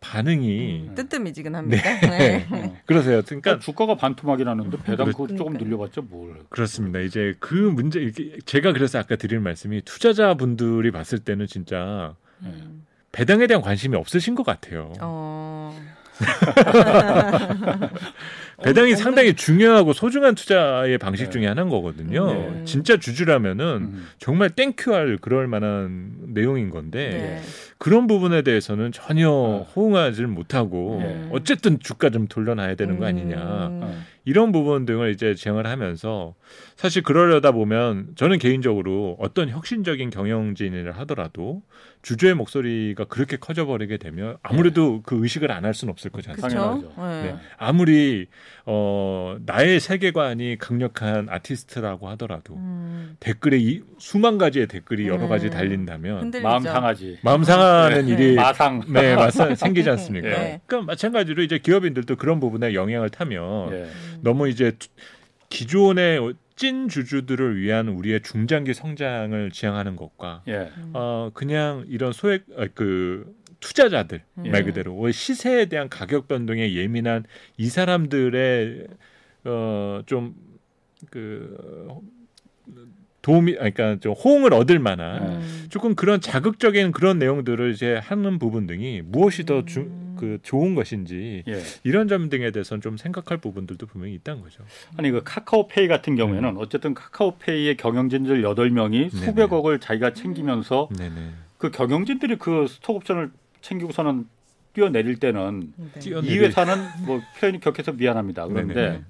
반응이 음, 뜨뜻미지근합니까? 네. 어. 그러세요. 그러니까 그러니까 주가가 반토막이 나는데 배당 그거 조금 그러니까요. 늘려봤자 뭘. 그렇습니다. 이제 그 문제 이렇게 제가 그래서 아까 드린 말씀이 투자자분들이 봤을 때는 진짜 음. 배당에 대한 관심이 없으신 것 같아요. 어. 배당이 어, 상당히 중요하고 소중한 투자의 방식 네. 중에 하나인 거거든요. 네. 진짜 주주라면은 음. 정말 땡큐할 그럴 만한 내용인 건데 네. 그런 부분에 대해서는 전혀 어. 호응하지를 못하고 네. 어쨌든 주가 좀 돌려놔야 되는 거 음. 아니냐 어. 이런 부분 등을 이제 지향을 하면서 사실 그러려다 보면 저는 개인적으로 어떤 혁신적인 경영진을 하더라도 주주의 목소리가 그렇게 커져버리게 되면 아무래도 그 의식을 안 할 수는 없을 거지 않습니까? 당연하죠. 네. 아무리 어 나의 세계관이 강력한 아티스트라고 하더라도 음. 댓글에 이, 수만 가지의 댓글이 여러 가지 음. 달린다면 흔들리죠. 마음 상하지. 마음 상하 는 네. 일이 마상. 네, 맞 생기지 않습니까? 네. 그러니까 마찬가지로 이제 기업인들도 그런 부분에 영향을 타면 예. 음. 너무 이제 투- 기존의 찐 주주들을 위한 우리의 중장기 성장을 지향하는 것과 예. 어 그냥 이런 소액 아, 그 투자자들 음. 말 그대로 왜 시세에 대한 가격 변동에 예민한 이 사람들의 어좀그 도움이 아니, 그러니까 좀 호응을 얻을 만한 음. 조금 그런 자극적인 그런 내용들을 이제 하는 부분 등이 무엇이 더 주, 음. 그 좋은 것인지 예. 이런 점 등에 대해서는 좀 생각할 부분들도 분명히 있다는 거죠. 아니 그 카카오페이 같은 경우에는 어쨌든 카카오페이의 경영진들 8명이 수백억을 자기가 챙기면서 네네. 그 경영진들이 그 스톡 옵션을 챙기고서는 뛰어내릴 때는 네. 이 회사는 뭐 표현이 격해서 미안합니다. 그런데 네네.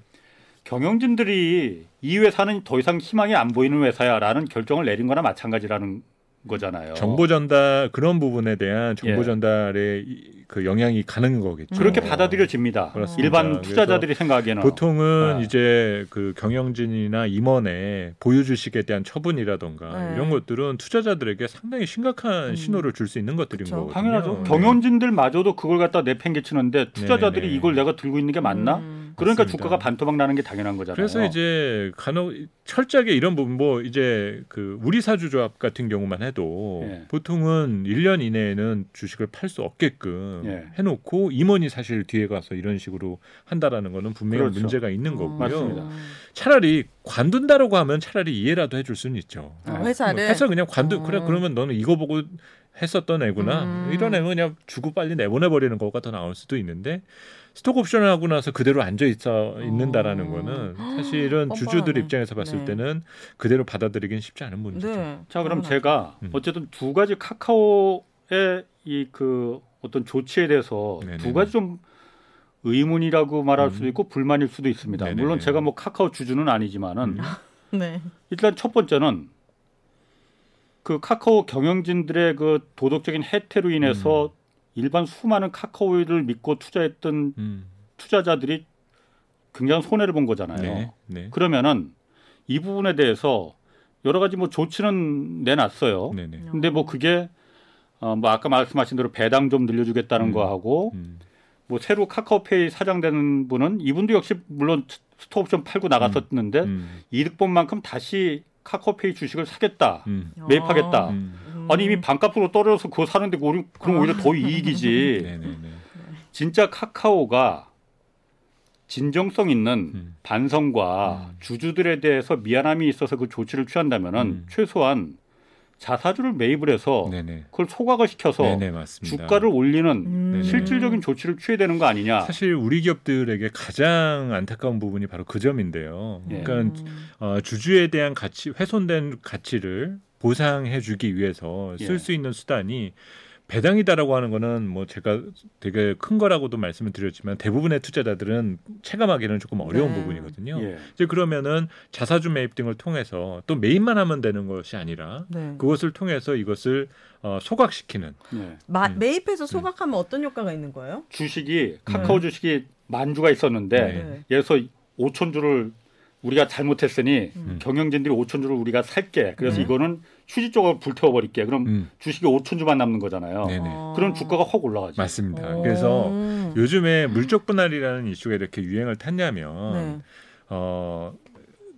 경영진들이 이 회사는 더 이상 희망이 안 보이는 회사야라는 결정을 내린 거나 마찬가지라는 거잖아요. 정보 전달 그런 부분에 대한 정보 예. 전달에 이- 그 영향이 가는 거겠죠. 그렇게 어. 받아들여집니다. 그렇습니다. 일반 투자자들이 생각하기에는 보통은 네. 이제 그 경영진이나 임원의 보유 주식에 대한 처분이라던가 네. 이런 것들은 투자자들에게 상당히 심각한 음. 신호를 줄 수 있는 것들인 그쵸. 거거든요. 당연하죠. 네. 경영진들마저도 그걸 갖다 내팽개치는데 투자자들이 네네네. 이걸 내가 들고 있는 게 맞나? 음. 그러니까 맞습니다. 주가가 반토막 나는 게 당연한 거잖아요. 그래서 이제 간혹 철저하게 이런 부분 뭐 이제 그 우리 사주 조합 같은 경우만 해도 예. 보통은 1년 이내에는 주식을 팔 수 없게끔 예. 해놓고 임원이 사실 뒤에 가서 이런 식으로 한다라는 거는 분명히 그렇죠. 문제가 있는 거고요. 맞습니다. 차라리 관둔다라고 하면 차라리 이해라도 해줄 수는 있죠. 어, 뭐 회사를 해서 그냥 관둔 어. 그래 그러면 너는 이거 보고 했었던 애구나 음. 이런 애는 그냥 주고 빨리 내보내 버리는 거가 더 나을 수도 있는데 스톡 옵션을 하고 나서 그대로 앉아 있어 있는다라는 어. 거는 사실은. 주주들 입장에서 봤을 네. 때는 그대로 받아들이긴 쉽지 않은 문제죠. 네. 자 그럼. 제가 음. 어쨌든 두 가지 카카오의 이 그 어떤 조치에 대해서 네네네. 두 가지 좀 의문이라고 말할 음. 수도 있고 불만일 수도 있습니다. 네네네. 물론 제가 뭐 카카오 주주는 아니지만은 음. 네. 일단 첫 번째는 그 카카오 경영진들의 그 도덕적인 해태로 인해서 음. 일반 수많은 카카오를 믿고 투자했던 음. 투자자들이 굉장히 손해를 본 거잖아요. 네, 네, 그러면은 이 부분에 대해서 여러 가지 뭐 조치는 내놨어요. 네, 네. 근데 뭐 그게 어 뭐 아까 말씀하신 대로 배당 좀 늘려주겠다는 음. 거 하고 음. 뭐 새로 카카오페이 사장되는 분은 이분도 역시 물론 스톡옵션 팔고 나갔었는데 음. 이득 본 만큼 다시 카카오페이 주식을 사겠다. 음. 매입하겠다. 음. 음. 아니 이미 반값으로 떨어져서 그거 사는데 그럼 오히려 더 이익이지. 네, 네, 네. 진짜 카카오가 진정성 있는 음. 반성과 음. 주주들에 대해서 미안함이 있어서 그 조치를 취한다면은 음. 최소한 자사주를 매입을 해서 네, 네. 그걸 소각을 시켜서 네, 네, 맞습니다. 주가를 올리는 음. 네네. 실질적인 조치를 취해야 되는 거 아니냐. 사실 우리 기업들에게 가장 안타까운 부분이 바로 그 점인데요. 예. 그러니까 음. 어, 주주에 대한 가치 훼손된 가치를 보상해주기 위해서 쓸 예. 수 있는 수단이 배당이다라고 하는 거는 뭐 제가 되게 큰 거라고도 말씀을 드렸지만 대부분의 투자자들은 체감하기는 조금 어려운 네. 부분이거든요. 예. 이제 그러면은 자사주 매입 등을 통해서 또 매입만 하면 되는 것이 아니라 네. 그것을 통해서 이것을 어, 소각시키는 예. 마, 음. 매입해서 소각하면 어떤 효과가 있는 거예요? 주식이 카카오 주식이 만 주가 있었는데 네. 예서 5천 주를 우리가 잘못했으니 음. 경영진들이 5천 주를 우리가 살게. 그래서 네. 이거는 휴지 쪽으로 불태워 버릴게. 그럼 음, 주식이 5천 주만 남는 거잖아요. 네네. 어. 그럼 주가가 확 올라가지. 맞습니다. 오. 그래서 요즘에 물적 분할이라는 이슈가 이렇게 유행을 탔냐면 네. 어,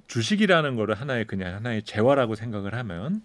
주식이라는 거를 하나의 그냥 하나의 재화라고 생각을 하면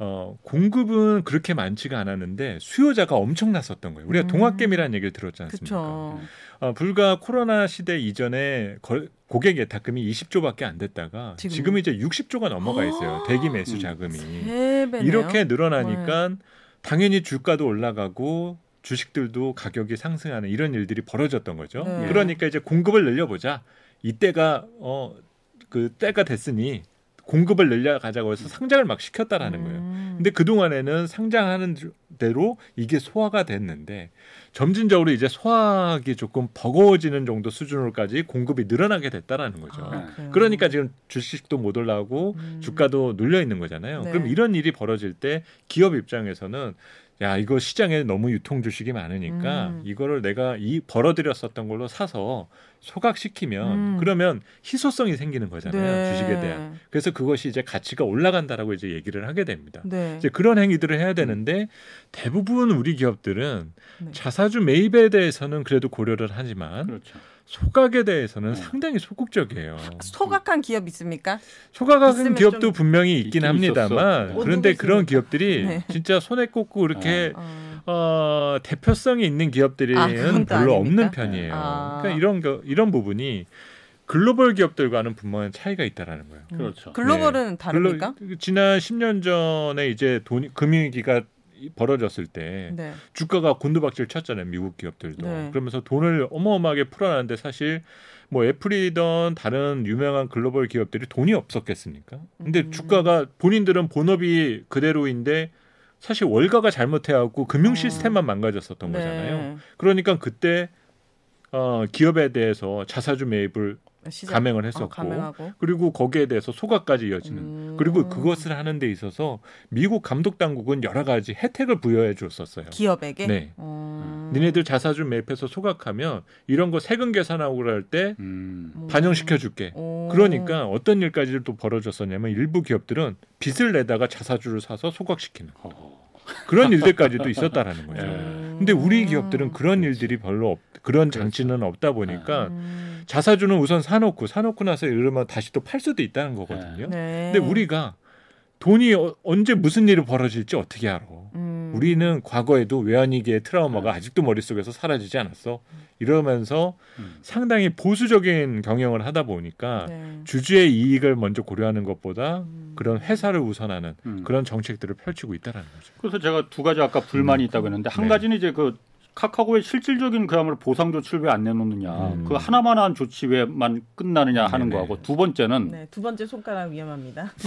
어, 공급은 그렇게 많지가 않았는데 수요자가 엄청났었던 거예요. 우리가 음. 동학개미라는 얘기를 들었지 않습니까? 그렇죠. 어, 불과 코로나 시대 이전에 걸, 고객 예탁금이 20조밖에 안 됐다가? 지금 은 이제 60조가 넘어가 있어요. 대기 매수 음. 자금이. 세 배네요. 이렇게 늘어나니까 당연히 주가도 올라가고 주식들도 가격이 상승하는 이런 일들이 벌어졌던 거죠. 네. 그러니까 이제 공급을 늘려보자. 이때가 어 그 때가 됐으니 공급을 늘려가자고 해서 상장을 막 시켰다라는 거예요. 음. 근데 그 동안에는 상장하는 대로 이게 소화가 됐는데 점진적으로 이제 소화하기 조금 버거워지는 정도 수준으로까지 공급이 늘어나게 됐다라는 거죠. 아? 그러니까 지금 주식도 못 올라오고 음. 주가도 눌려 있는 거잖아요. 네. 그럼 이런 일이 벌어질 때 기업 입장에서는 야 이거 시장에 너무 유통 주식이 많으니까 음. 이거를 내가 이 벌어들였었던 걸로 사서 소각시키면 음. 그러면 희소성이 생기는 거잖아요 네. 주식에 대한. 그래서 그것이 이제 가치가 올라간다라고 이제 얘기를 하게 됩니다. 네. 이제 그런 행위들을 해야 되는데 대부분 우리 기업들은 네. 자사주 매입에 대해서는 그래도 고려를 하지만 그렇죠. 소각에 대해서는 네. 상당히 소극적이에요. 소각한 기업 있습니까? 소각한 기업도 좀 분명히 있긴 있긴 합니다만 있었어. 그런데 그런? 기업들이 네. 진짜 손에 꽂고 이렇게 어. 어, 대표성이 있는 기업들은 아, 별로 아닙니까? 없는 편이에요. 아. 그러니까 이런 거 이런 부분이 글로벌 기업들과는 분명한 차이가 있다라는 거예요. 그렇죠. 글로벌은 다릅니까? 글로- 지난 10년 전에 이제 돈 금융위기가 벌어졌을 때 네. 주가가 곤두박질 쳤잖아요 미국 기업들도 네. 그러면서 돈을 어마어마하게 풀어놨는데 사실 뭐 애플이던 다른 유명한 글로벌 기업들이 돈이 없었겠습니까? 근데 음. 주가가 본인들은 본업이 그대로인데 사실 월가가 잘못해갖고 금융 어. 시스템만 망가졌었던 네. 거잖아요. 그러니까 그때 어, 기업에 대해서 자사주 매입을 시작. 감행을 어, 했었고 감행하고. 그리고 거기에 대해서 소각까지 이어지는 음. 그리고 그것을 하는 데 있어서 미국 감독 당국은 여러 가지 혜택을 부여해 줬었어요. 기업에게. 네. 어. 니네들 자사주 매입해서 소각하면 이런 거 세금 계산하고 그럴 때 음. 음. 반영시켜 줄게. 오. 그러니까 어떤 일까지를 또 벌어졌었냐면 일부 기업들은 빚을 내다가 자사주를 사서 소각시키는 어. 그런 일들까지도 있었다라는 거죠. 예. 음. 근데 우리 기업들은 그런 일들이 별로 없, 그런 장치는 없다 보니까 음. 자사주는 우선 사놓고 사놓고 나서 이러면 다시 또 팔 수도 있다는 거거든요. 네. 근데 우리가 돈이 어- 언제 무슨 일이 벌어질지 어떻게 알아? 음. 우리는 과거에도 외환위기의 트라우마가 아직도 머릿속에서 사라지지 않았어. 이러면서 음. 상당히 보수적인 경영을 하다 보니까 네. 주주의 이익을 먼저 고려하는 것보다 음. 그런 회사를 우선하는 음. 그런 정책들을 펼치고 있다는 거죠. 그래서 제가 두 가지 아까 불만이 있다고 했는데 한 네. 가지는 이제 그 카카오의 실질적인 그야말로 보상 조치를 왜 안 내놓느냐 음. 그 하나만 한 조치 왜만 끝나느냐 하는 네네. 거하고 두 번째는 네, 두 번째 손가락 위험합니다.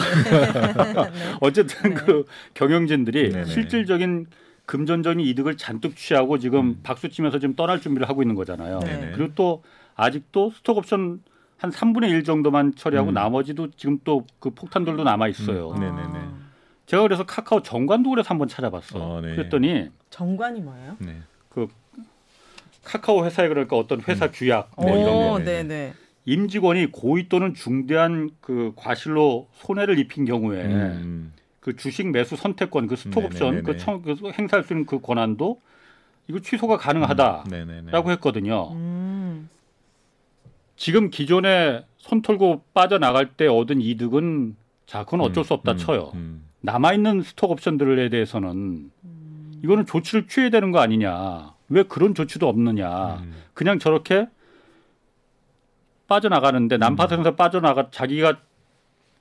네. 어쨌든 네. 그 경영진들이 네네. 실질적인 금전적인 이득을 잔뜩 취하고 지금 음. 박수 치면서 지금 떠날 준비를 하고 있는 거잖아요. 네. 그리고 또 아직도 스톡 옵션 한 3분의 1 정도만 처리하고 음. 나머지도 지금 또 그 폭탄들도 남아 있어요. 음. 네네네. 아, 제가 그래서 카카오 정관도 그래서 한번 찾아봤어. 어, 네. 그랬더니 정관이 뭐예요? 네. 카카오 회사에 그러니까 어떤 회사 음. 규약 뭐 이런 오, 거 네. 네, 네. 임직원이 고의 또는 중대한 그 과실로 손해를 입힌 경우에 음. 그 주식 매수 선택권 그 스톡옵션 네네네네. 그, 청, 그 행사할 수 있는 그 권한도 이거 취소가 가능하다라고 네네네. 했거든요. 음. 지금 기존에 손 털고 빠져나갈 때 얻은 이득은 자 그건 어쩔 수 없다 음, 쳐요. 음. 남아 있는 스톡 옵션들에 대해서는 음. 이거는 조치를 취해야 되는 거 아니냐? 왜 그런 조치도 없느냐? 음. 그냥 저렇게 빠져나가는데 난파선에서 빠져나가 자기가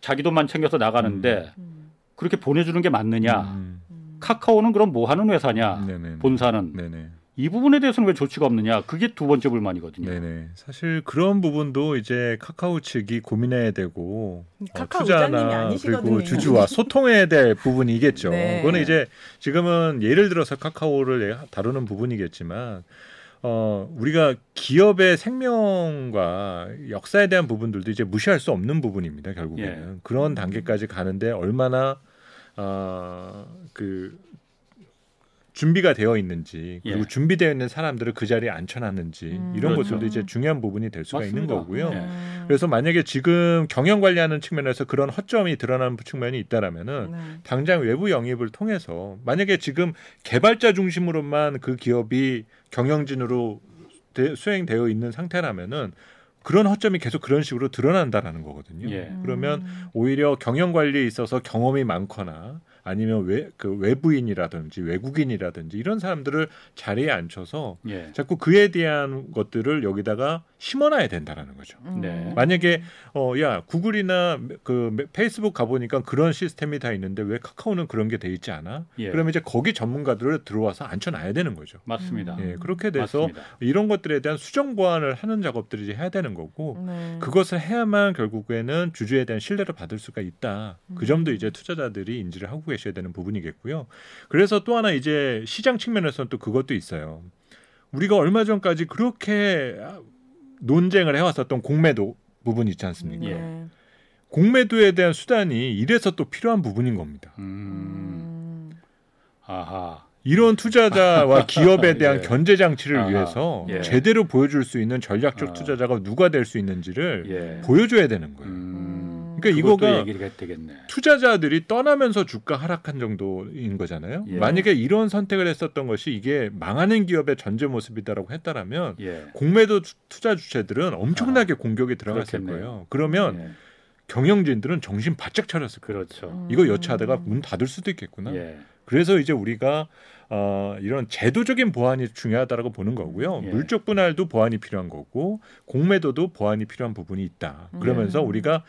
자기 돈만 챙겨서 나가는데 음. 그렇게 보내주는 게 맞느냐? 음. 카카오는 그럼 뭐 하는 회사냐? 네네. 본사는 네네. 이 부분에 대해서는 왜 조치가 없느냐? 그게 두 번째 불만이거든요. 네네. 사실 그런 부분도 이제 카카오 측이 고민해야 되고 어, 카카오 의장님이 투자나 아니시거든요. 그리고 주주와 소통해야 될 부분이겠죠. 네. 그거는 이제 지금은 예를 들어서 카카오를 다루는 부분이겠지만 어, 우리가 기업의 생명과 역사에 대한 부분들도 이제 무시할 수 없는 부분입니다. 결국에는 예. 그런 단계까지 가는데 얼마나 어, 그 준비가 되어 있는지 그리고 예. 준비되어 있는 사람들을 그 자리에 앉혀놨는지 음, 이런 그렇죠. 것들도 이제 중요한 부분이 될 수가 있는 맞습니다. 거고요. 예. 음. 그래서 만약에 지금 경영 관리하는 측면에서 그런 허점이 드러나는 측면이 있다라면은 네. 당장 외부 영입을 통해서 만약에 지금 개발자 중심으로만 그 기업이 경영진으로 대- 수행되어 있는 상태라면은 그런 허점이 계속 그런 식으로 드러난다라는 거거든요. 예. 그러면 음. 오히려 경영 관리에 있어서 경험이 많거나 아니면 외, 그 외부인이라든지 외국인이라든지 이런 사람들을 자리에 앉혀서 예. 자꾸 그에 대한 것들을 여기다가 심어놔야 된다라는 거죠. 음. 네. 만약에 어 야 구글이나 그 페이스북 가보니까 그런 시스템이 다 있는데 왜 카카오는 그런 게 돼 있지 않아? 예. 그러면 이제 거기 전문가들을 들어와서 앉혀놔야 되는 거죠. 맞습니다. 예, 그렇게 돼서 맞습니다. 이런 것들에 대한 수정 보완을 하는 작업들이 이제 해야 되는 거고 네. 그것을 해야만 결국에는 주주에 대한 신뢰를 받을 수가 있다. 그 음. 점도 이제 투자자들이 인지를 하고 계셔야 되는 부분이겠고요. 그래서 또 하나 이제 시장 측면에서는 또 그것도 있어요. 우리가 얼마 전까지 그렇게 논쟁을 해왔었던 공매도 부분이 있지 않습니까? 예. 네. 공매도에 대한 수단이 이래서 또 필요한 부분인 겁니다. 음. 음. 아하. 이런 투자자와 기업에 대한 예. 견제 장치를 아하. 위해서 예. 제대로 보여줄 수 있는 전략적 아. 투자자가 누가 될 수 있는지를 예. 보여줘야 되는 거예요. 음. 그러니까 이거가. 투자자들이 떠나면서 주가 하락한 정도인 거잖아요. 예. 만약에 이런 선택을 했었던 것이 이게 망하는 기업의 전조 모습이다라고 했다라면 예. 공매도 투- 투자 주체들은 엄청나게 공격이 들어갔을 그렇겠네요. 거예요. 그러면 예. 경영진들은 정신 바짝 차렸을 거예요. 그렇죠. 이거 여차하다가 문 닫을 수도 있겠구나. 예. 그래서 이제 우리가 어, 이런 제도적인 보완이 중요하다라고 보는 거고요. 예. 물적 분할도 보완이 필요한 거고 공매도도 보완이 필요한 부분이 있다. 그러면서 음. 우리가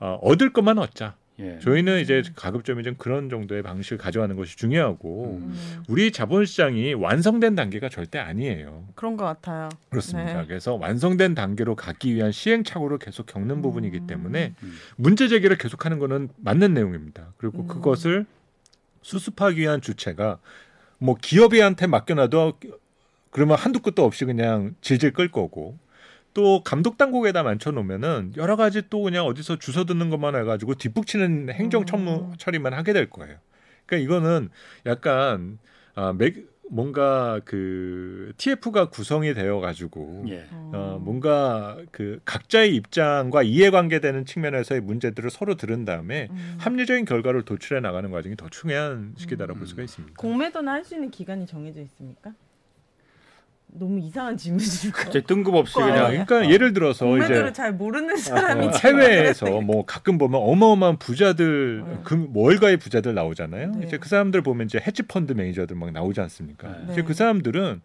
어, 얻을 것만 얻자. 예. 저희는 이제 가급적이면 좀 그런 정도의 방식을 가져가는 것이 중요하고 음. 음. 우리 자본시장이 완성된 단계가 절대 아니에요. 그런 것 같아요. 그렇습니다. 네. 그래서 완성된 단계로 가기 위한 시행착오를 계속 겪는 음. 부분이기 때문에 음. 문제 제기를 계속하는 것은 맞는 내용입니다. 그리고 음. 그것을 수습하기 위한 주체가 뭐 기업이한테 맡겨놔도 그러면 한두 끝도 없이 그냥 질질 끌 거고 또 감독 당국에다 만쳐놓으면은 여러 가지 또 그냥 어디서 주워 듣는 것만 해가지고 뒷북치는 행정 처무 음. 처리만 하게 될 거예요. 그러니까 이거는 약간 아, 맥, 뭔가 그 TF가 구성이 되어 가지고 예. 어, 뭔가 그 각자의 입장과 이해관계되는 측면에서의 문제들을 서로 들은 다음에 음. 합리적인 결과를 도출해 나가는 과정이 더 중요한 시기다라고 볼 수가 있습니다. 공매도는 할수 있는 기간이 정해져 있습니까? 너무 이상한 것 이제 뜬금없이 아, 그냥 그러니까 어. 예를 들어서 이제 잘 모르는 사람이 어, 해외에서 뭐 가끔 보면 어마어마한 부자들 네. 그 월가의 부자들 나오잖아요. 네. 이제 그 사람들 보면 이제 헤지 펀드 매니저들 막 나오지 않습니까? 네. 이제 그 사람들은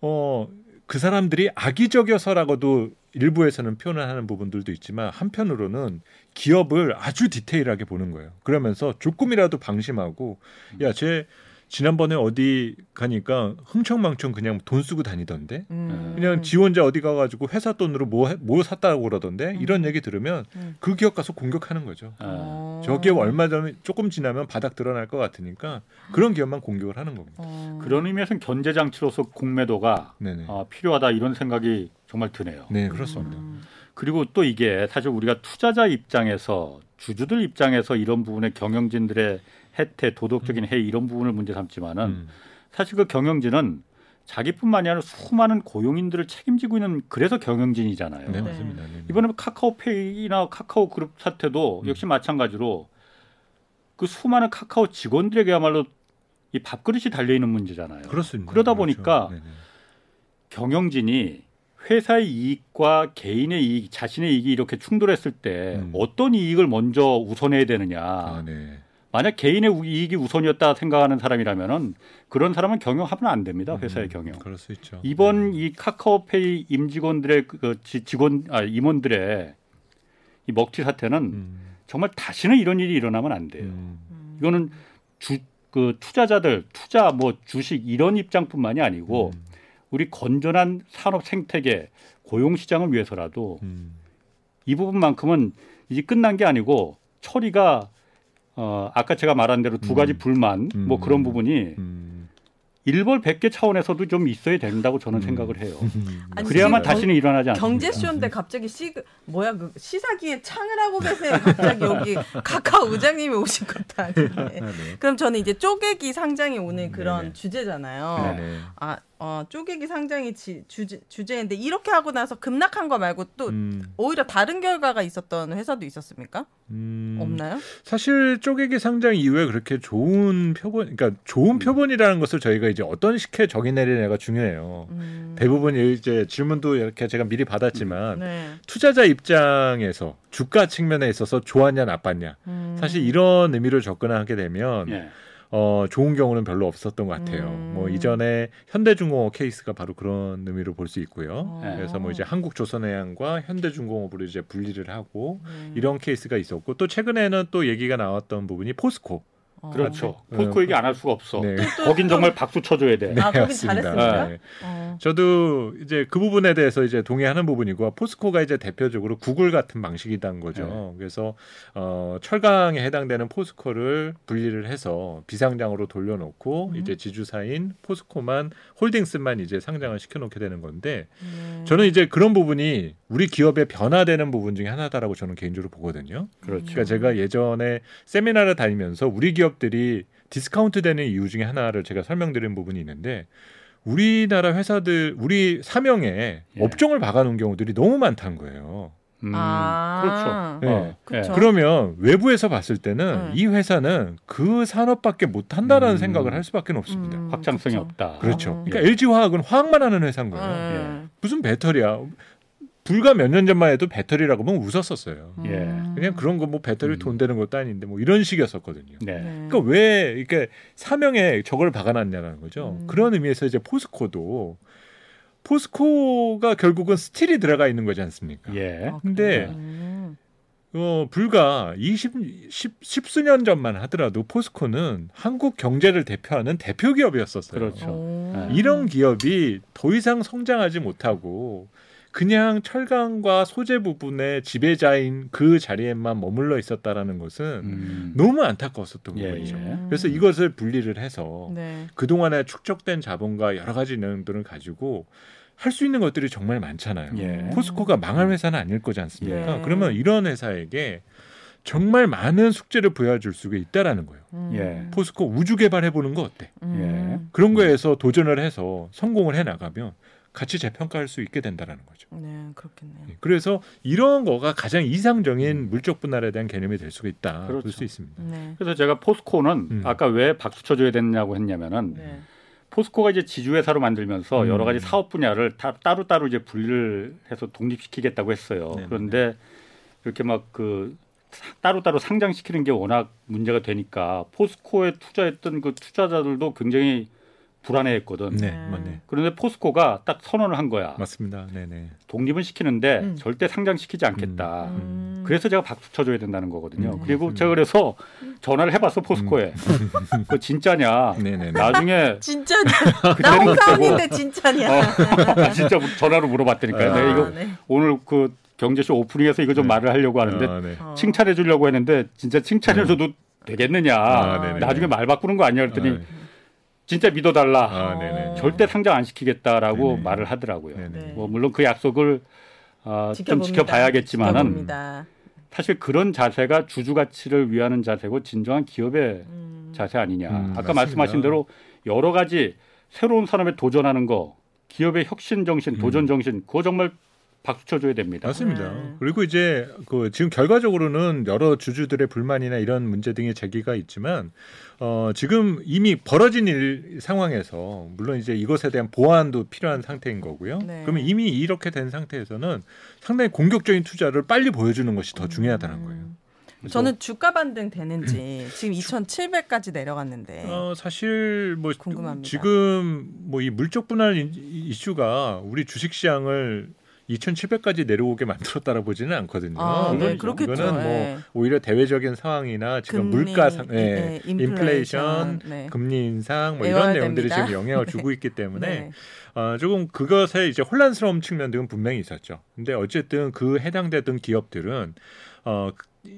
어 그 사람들이 악의적이어서라고도 일부에서는 표현을 하는 부분들도 있지만 한편으로는 기업을 아주 디테일하게 보는 거예요. 그러면서 조금이라도 방심하고 야, 쟤 지난번에 어디 가니까 흥청망청 그냥 돈 쓰고 다니던데 음. 그냥 지 혼자 어디 가가지고 회사 돈으로 뭐, 해- 뭐 샀다고 그러던데 이런 얘기 들으면 음. 그 기업 가서 공격하는 거죠. 아, 어. 저 기업 얼마 전에 조금 지나면 바닥 드러날 것 같으니까 그런 기업만 공격을 하는 겁니다. 어. 그런 의미에서는 견제 장치로서 공매도가 네네. 어, 필요하다 이런 생각이 정말 드네요. 네 그렇습니다. 음. 그리고 또 이게 사실 우리가 투자자 입장에서 주주들 입장에서 이런 부분에 경영진들의 혜택, 도덕적인 해이 이런 부분을 문제 삼지만은 음. 사실 그 경영진은 자기뿐만이 아니라 수많은 고용인들을 책임지고 있는 그래서 경영진이잖아요. 네 네. 맞습니다. 네, 네. 이번에 카카오페이나 카카오 그룹 사태도 음. 역시 마찬가지로 그 수많은 카카오 직원들에게야말로 이 밥그릇이 달려 있는 문제잖아요. 그렇습니다. 그러다 그렇죠. 보니까 네네. 경영진이 회사의 이익과 개인의 이익, 자신의 이익이 이렇게 충돌했을 때 음. 어떤 이익을 먼저 우선해야 되느냐. 아, 네. 만약 개인의 우- 이익이 우선이었다 생각하는 사람이라면은 그런 사람은 경영하면 안 됩니다. 회사의 음, 경영. 그럴 수 있죠. 이번 네. 이 카카오페이 임직원들의 그- 그 지- 직원 아 임원들의 이 먹튀 사태는 음, 정말 다시는 이런 일이 일어나면 안 돼요. 음, 음. 이거는 주 그 투자자들 투자 뭐 주식 이런 입장뿐만이 아니고 음, 우리 건전한 산업 생태계 고용 시장을 위해서라도 음, 이 부분만큼은 이제 끝난 게 아니고 처리가 어 아까 제가 말한 대로 두 가지 음. 불만 뭐 음. 그런 부분이 음. 일벌 백계 차원에서도 좀 있어야 된다고 저는 음. 생각을 해요. 아니, 그래야만 다시는 일어나지 않습니다. 경제쇼인데 갑자기 시 뭐야 그 시사기에 창을 하고 계세요. 갑자기 여기 카카오 의장님이 오신 것도 아닌데. 아, 네. 그럼 저는 이제 쪼개기 상장이 오늘 음, 그런 네네. 주제잖아요. 네네. 아 어, 쪼개기 상장이 지, 주제, 주제인데 이렇게 하고 나서 급락한 거 말고 또 음, 오히려 다른 결과가 있었던 회사도 있었습니까? 음, 없나요? 사실 쪼개기 상장 이후에 그렇게 좋은 표본, 그러니까 좋은 음. 표본이라는 것을 저희가 이제 어떤 식의 정의 내리냐가 중요해요. 음. 대부분 이제 질문도 이렇게 제가 미리 받았지만 네. 투자자 입장에서 주가 측면에 있어서 좋았냐 나빴냐 음. 사실 이런 의미로 접근하게 되면 예. 어, 좋은 경우는 별로 없었던 것 같아요. 음. 뭐 이전에 현대중공업 케이스가 바로 그런 의미로 볼 수 있고요. 어. 네. 그래서 뭐 이제 한국조선해양과 현대중공업으로 이제 분리를 하고 네. 이런 케이스가 있었고 또 최근에는 또 얘기가 나왔던 부분이 포스코. 어. 그렇죠. 네. 포스코 얘기 안 할 수가 없어. 네. 거긴 정말 박수 쳐줘야 돼. 아, 거긴 맞습니다. 잘했습니까? 네. 어. 저도 이제 그 부분에 대해서 이제 동의하는 부분이고 포스코가 이제 대표적으로 구글 같은 방식이란 거죠. 네. 그래서 어, 철강에 해당되는 포스코를 분리를 해서 비상장으로 돌려놓고 음. 이제 지주사인 포스코만 홀딩스만 이제 상장을 시켜놓게 되는 건데 네. 저는 이제 그런 부분이 우리 기업의 변화되는 부분 중에 하나다라고 저는 개인적으로 보거든요. 그렇죠. 그러니까 제가 예전에 세미나를 다니면서 우리 기업 들이 디스카운트 되는 이유 중에 하나를 제가 설명드린 부분이 있는데 우리나라 회사들 우리 사명에 예. 업종을 박아놓은 경우들이 너무 많다는 거예요. 음, 아. 그렇죠. 네. 어. 예. 그러면 외부에서 봤을 때는 음. 이 회사는 그 산업밖에 못 한다라는 음. 생각을 할 수밖에 없습니다. 음, 확장성이 그쵸. 없다. 그렇죠. 음. 그러니까 LG 화학은 화학만 하는 회사인 거예요. 네. 무슨 배터리야? 불과 몇 년 전만 해도 배터리라고 하면 웃었었어요. 예. 음. 그냥 그런 거 뭐 배터리 음. 돈 되는 것도 아닌데 뭐 이런 식이었었거든요. 네. 네. 그러니까 왜 이렇게 사명에 저걸 박아놨냐라는 거죠. 음. 그런 의미에서 이제 포스코도 포스코가 결국은 스틸이 들어가 있는 거지 않습니까? 예. 아, 근데. 어, 불과 20, 10, 10수년 전만 하더라도 포스코는 한국 경제를 대표하는 대표 기업이었었어요. 그렇죠. 오. 네. 이런 기업이 더 이상 성장하지 못하고 그냥 철강과 소재 부분의 지배자인 그 자리에만 머물러 있었다라는 것은 음. 너무 안타까웠었던 예, 부분이죠. 예. 그래서 이것을 분리를 해서 네. 그동안에 축적된 자본과 여러 가지 내용들을 가지고 할 수 있는 것들이 정말 많잖아요. 예. 포스코가 망할 회사는 아닐 거지 않습니까? 예. 그러면 이런 회사에게 정말 많은 숙제를 부여줄 수가 있다라는 거예요. 음. 예. 포스코 우주 개발해 보는 거 어때? 음. 그런 거에서 도전을 해서 성공을 해 나가면 같이 재평가할 수 있게 된다라는 거죠. 네, 그렇겠네요. 예. 그래서 이런 거가 가장 이상적인 물적 분할에 대한 개념이 될 수가 있다 볼 그렇죠. 수 있습니다. 네. 그래서 제가 포스코는 음. 아까 왜 박수 쳐줘야 됐냐고 했냐면은 네. 포스코가 이제 지주회사로 만들면서 음. 여러 가지 사업 분야를 다 따로 따로 이제 분리를 해서 독립시키겠다고 했어요. 네네. 그런데 이렇게 막 그 따로 따로 상장시키는 게 워낙 문제가 되니까 포스코에 투자했던 그 투자자들도 굉장히 불안해했거든. 네, 네. 맞네. 그런데 포스코가 딱 선언을 한 거야. 맞습니다. 네네. 독립은 시키는데 음. 절대 상장시키지 않겠다. 음. 그래서 제가 박수 쳐줘야 된다는 거거든요. 음, 그리고. 제가 그래서 전화를 해봤어 포스코에. 그 진짜냐? 네네네. 나중에 진짜냐? 그나 홍사원인데 진짜냐? 어, 진짜 전화로 물어봤다니까요. 아, 내가 이거 네. 오늘 그 경제쇼 오프닝에서 이거 좀 네. 말을 하려고 하는데 아, 네. 어. 칭찬해 주려고 했는데 진짜 칭찬해줘도 되겠느냐. 아, 네네. 나중에 말 바꾸는 거 아니야 그랬더니 아, 진짜 믿어달라. 아, 네네. 절대 상장 안 시키겠다라고 네네. 말을 하더라고요. 네네. 네. 뭐 물론 그 약속을 어, 좀 지켜봅니다. 지켜봐야겠지만은 지켜봅니다. 사실 그런 자세가 주주 가치를 위하는 자세고 진정한 기업의 음. 자세 아니냐. 음, 아까 맞습니다. 말씀하신 대로 여러 가지 새로운 산업에 도전하는 거, 기업의 혁신 정신, 음. 도전 정신, 그거 정말 박수 쳐줘야 됩니다. 맞습니다. 네. 그리고 이제 그 지금 결과적으로는 여러 주주들의 불만이나 이런 문제 등의 제기가 있지만 어 지금 이미 벌어진 일 상황에서 물론 이제 이것에 대한 보완도 필요한 상태인 거고요. 네. 그러면 이미 이렇게 된 상태에서는 상당히 공격적인 투자를 빨리 보여주는 것이 더 중요하다는 거예요. 음. 그래서 저는 주가 반등 되는지 지금 2,700까지 내려갔는데 어, 사실 뭐 궁금합니다. 지금 뭐 이 물적 분할 이- 이슈가 우리 주식 시장을 2,700까지 내려오게 만들었다라 보지는 않거든요. 아, 네, 물론이죠. 그렇겠죠. 이거는 뭐 네. 오히려 대외적인 상황이나 지금 금리, 물가 상, 예, 네, 인플레이션, 네. 금리 인상 뭐 이런 내용들이 됩니다. 지금 영향을 네. 주고 있기 때문에 네. 어, 조금 그것에 이제 혼란스러운 측면들은 분명히 있었죠. 근데 어쨌든 그 해당되던 기업들은 어,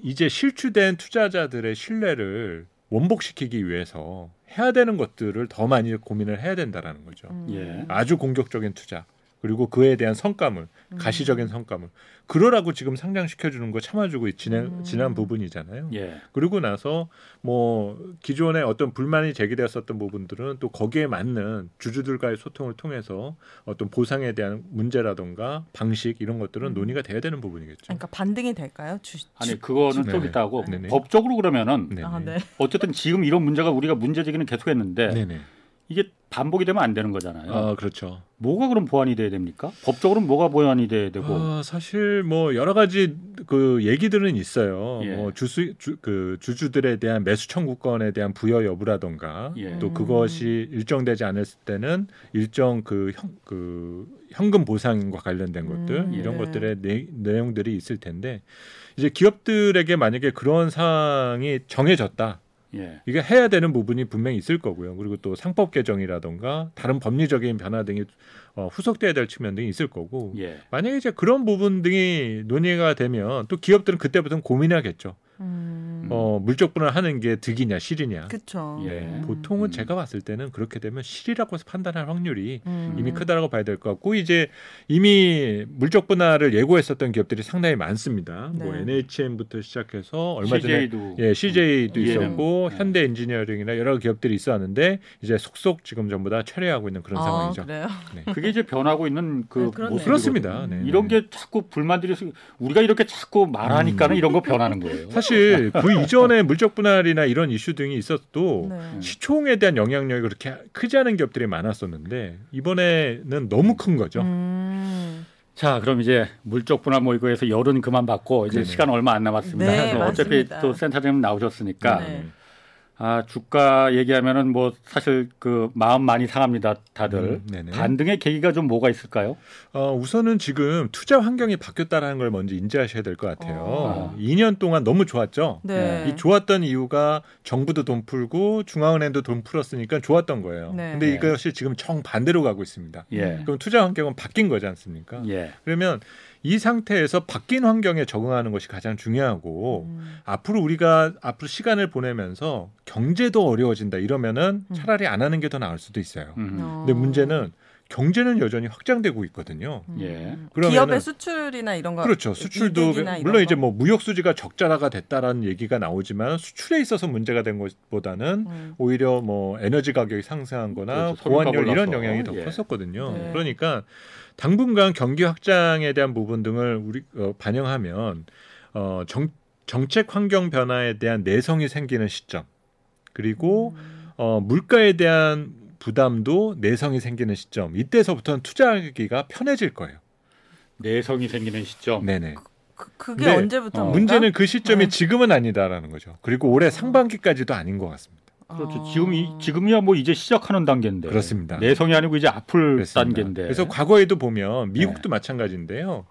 이제 실추된 투자자들의 신뢰를 원복시키기 위해서 해야 되는 것들을 더 많이 고민을 해야 된다라는 거죠. 음. 예. 아주 공격적인 투자 그리고 그에 대한 성과물, 음. 가시적인 성과물. 그러라고 지금 상장시켜 주는 거 참아주고 지난 음. 지난 부분이잖아요. 예. 그러고 나서 뭐 기존에 어떤 불만이 제기되었었던 부분들은 또 거기에 맞는 주주들과의 소통을 통해서 어떤 보상에 대한 문제라던가 방식 이런 것들은 음. 논의가 돼야 되는 부분이겠죠. 그러니까 반등이 될까요? 주, 아니 주- 그거는 좀. 이따 하고 네네. 법적으로 그러면은. 아, 네. 어쨌든 지금 이런 문제가 우리가 문제 제기는 계속했는데 네네. 이게 반복이 되면 안 되는 거잖아요. 아 그렇죠. 뭐가 그럼 보완이 돼야 됩니까? 법적으로는 뭐가 보완이 돼야 되고 아, 사실 뭐 여러 가지 그 얘기들은 있어요. 예. 뭐 주수 주, 그 주주들에 대한 매수 청구권에 대한 부여 여부라던가 예. 또 음. 그것이 일정되지 않았을 때는 일정 그, 형, 그 현금 보상과 관련된 것들 음, 이런 네. 것들의 내, 내용들이 있을 텐데 이제 기업들에게 만약에 그런 사항이 정해졌다. 예. 이게 해야 되는 부분이 분명히 있을 거고요. 그리고 또 상법 개정이라던가 다른 법리적인 변화 등이 어, 후속돼야 될 측면 등이 있을 거고 예. 만약에 이제 그런 부분 등이 논의가 되면 또 기업들은 그때부터는 고민하겠죠. 음. 어, 물적 분할하는 게 득이냐 실이냐. 그렇죠. 예. 음. 보통은 음. 제가 봤을 때는 그렇게 되면 실이라고 판단할 확률이 음. 이미 크다라고 봐야 될 것 같고 이제 이미 물적 분할을 예고했었던 기업들이 상당히 많습니다. 뭐 네. NHN부터 시작해서 얼마 전에 CJ도 예, CJ도 음, 있었고 네. 현대 엔지니어링이나 여러 기업들이 있었는데 이제 속속 지금 전부 다 철회하고 있는 그런 아, 상황이죠. 그래요? 네. 그게 이제 변하고 있는 그 네, 그렇네요. 모습 그렇습니다. 네, 이런 네. 게 자꾸 불만들이 서- 우리가 이렇게 자꾸 말하니까는 음. 이런 거 변하는 거예요. 사실 그 이전에 물적 분할이나 이런 이슈 등이 있었도 네. 시총에 대한 영향력이 그렇게 크지 않은 기업들이 많았었는데 이번에는 너무 큰 거죠. 음. 자, 그럼 이제 물적 분할 모의고에서 열은 그만 받고 이제 네네. 시간 얼마 안 남았습니다. 네, 그래서 어차피 맞습니다. 또 센터장님 나오셨으니까 네. 아 주가 얘기하면은 뭐 사실 그 마음 많이 상합니다, 다들. 음. 반등의 계기가 좀 뭐가 있을까요? 어, 우선은 지금 투자 환경이 바뀌었다라는 걸 먼저 인지하셔야 될 것 같아요. 어. 2년 동안 너무 좋았죠. 네. 이 좋았던 이유가 정부도 돈 풀고 중앙은행도 돈 풀었으니까 좋았던 거예요. 네. 근데 네. 이것이 지금 정 반대로 가고 있습니다. 예. 그럼 투자 환경은 바뀐 거지 않습니까? 예. 그러면 이 상태에서 바뀐 환경에 적응하는 것이 가장 중요하고 음. 앞으로 우리가 앞으로 시간을 보내면서 경제도 어려워진다 이러면은 음. 차라리 안 하는 게 더 나을 수도 있어요. 음. 어. 근데 문제는 경제는 여전히 확장되고 있거든요. 음. 예. 기업의 수출이나 이런 거 그렇죠. 수출도 물론 이제 거? 뭐 무역 수지가 적자가 됐다라는 얘기가 나오지만 수출에 있어서 문제가 된 것보다는 음. 오히려 뭐 에너지 가격이 상승한거나 그렇죠. 보안율 이런. 영향이 더 예. 컸었거든요. 네. 그러니까 당분간 경기 확장에 대한 부분 등을 우리 어, 반영하면 어, 정, 정책 환경 변화에 대한 내성이 생기는 시점 그리고 음. 어, 물가에 대한 부담도 내성이 생기는 시점 이때서부터는 투자하기가 편해질 거예요. 내성이 생기는 시점. 네네. 그, 그게 근데 언제부터 어, 문제는 그 시점이 네. 지금은 아니다라는 거죠. 그리고 올해 상반기까지도 아닌 것 같습니다. 그렇죠. 지금 이 지금이야 뭐 이제 시작하는 단계인데. 그렇습니다. 내성이 아니고 이제 아플 그렇습니다. 단계인데. 그래서 과거에도 보면 미국도 네. 마찬가지인데요.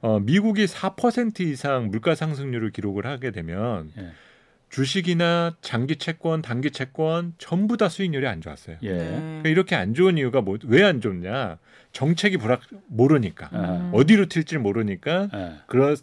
어, 미국이 4% 이상 물가 상승률을 기록을 하게 되면 예. 주식이나 장기 채권, 단기 채권 전부 다 수익률이 안 좋았어요. 예. 네. 그러니까 이렇게 안 좋은 이유가 뭐, 왜 안 좋냐? 정책이 불확 모르니까 음. 어디로 튈지 모르니까 예. 그런 어,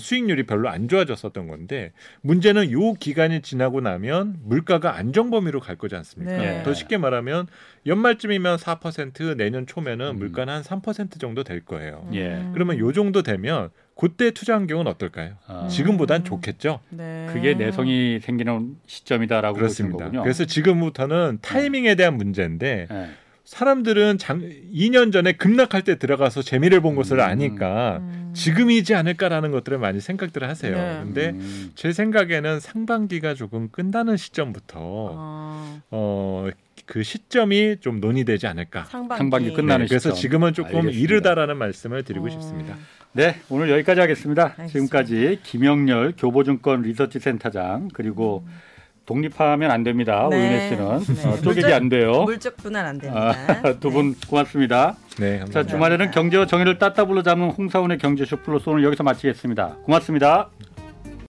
수익률이 별로 안 좋아졌었던 건데 문제는 요 기간이 지나고 나면 물가가 안정 범위로 갈 거지 않습니까? 네. 더 쉽게 말하면 연말쯤이면 4% 내년 초면은 음. 물가는 한 3% 정도 될 거예요. 예. 음. 그러면 요 정도 되면 그때 투자 환경은 어떨까요? 아, 지금보단 음. 좋겠죠. 네. 그게 내성이 생기는 시점이다라고 보시는 그렇습니다. 거군요. 그래서 지금부터는 타이밍에 대한 문제인데 예. 사람들은 장, 2년 전에 급락할 때 들어가서 재미를 본 것을 음. 아니까 음. 지금이지 않을까라는 것들을 많이 생각들을 하세요. 네. 근데 음. 제 생각에는 상반기가 조금 끝나는 시점부터 어, 어, 그 시점이 좀 논의되지 않을까. 상반기, 상반기 끝나는 네, 그래서. 지금은 조금 알겠습니다. 이르다라는 말씀을 드리고 어. 싶습니다. 네, 오늘 여기까지 하겠습니다. 알겠습니다. 지금까지 김영렬 교보증권 리서치 센터장 그리고 독립하면 안 됩니다. 네. 오윤혜 씨는 네. 어, 쪼개기 물적- 안 돼요. 물적 분할 안 됩니다. 아, 두분 고맙습니다. 네, 자, 감사합니다. 주말에는 경제와 정의를 따따블로 잡는 홍사원의 경제쇼 플러스 오늘 여기서 마치겠습니다. 고맙습니다.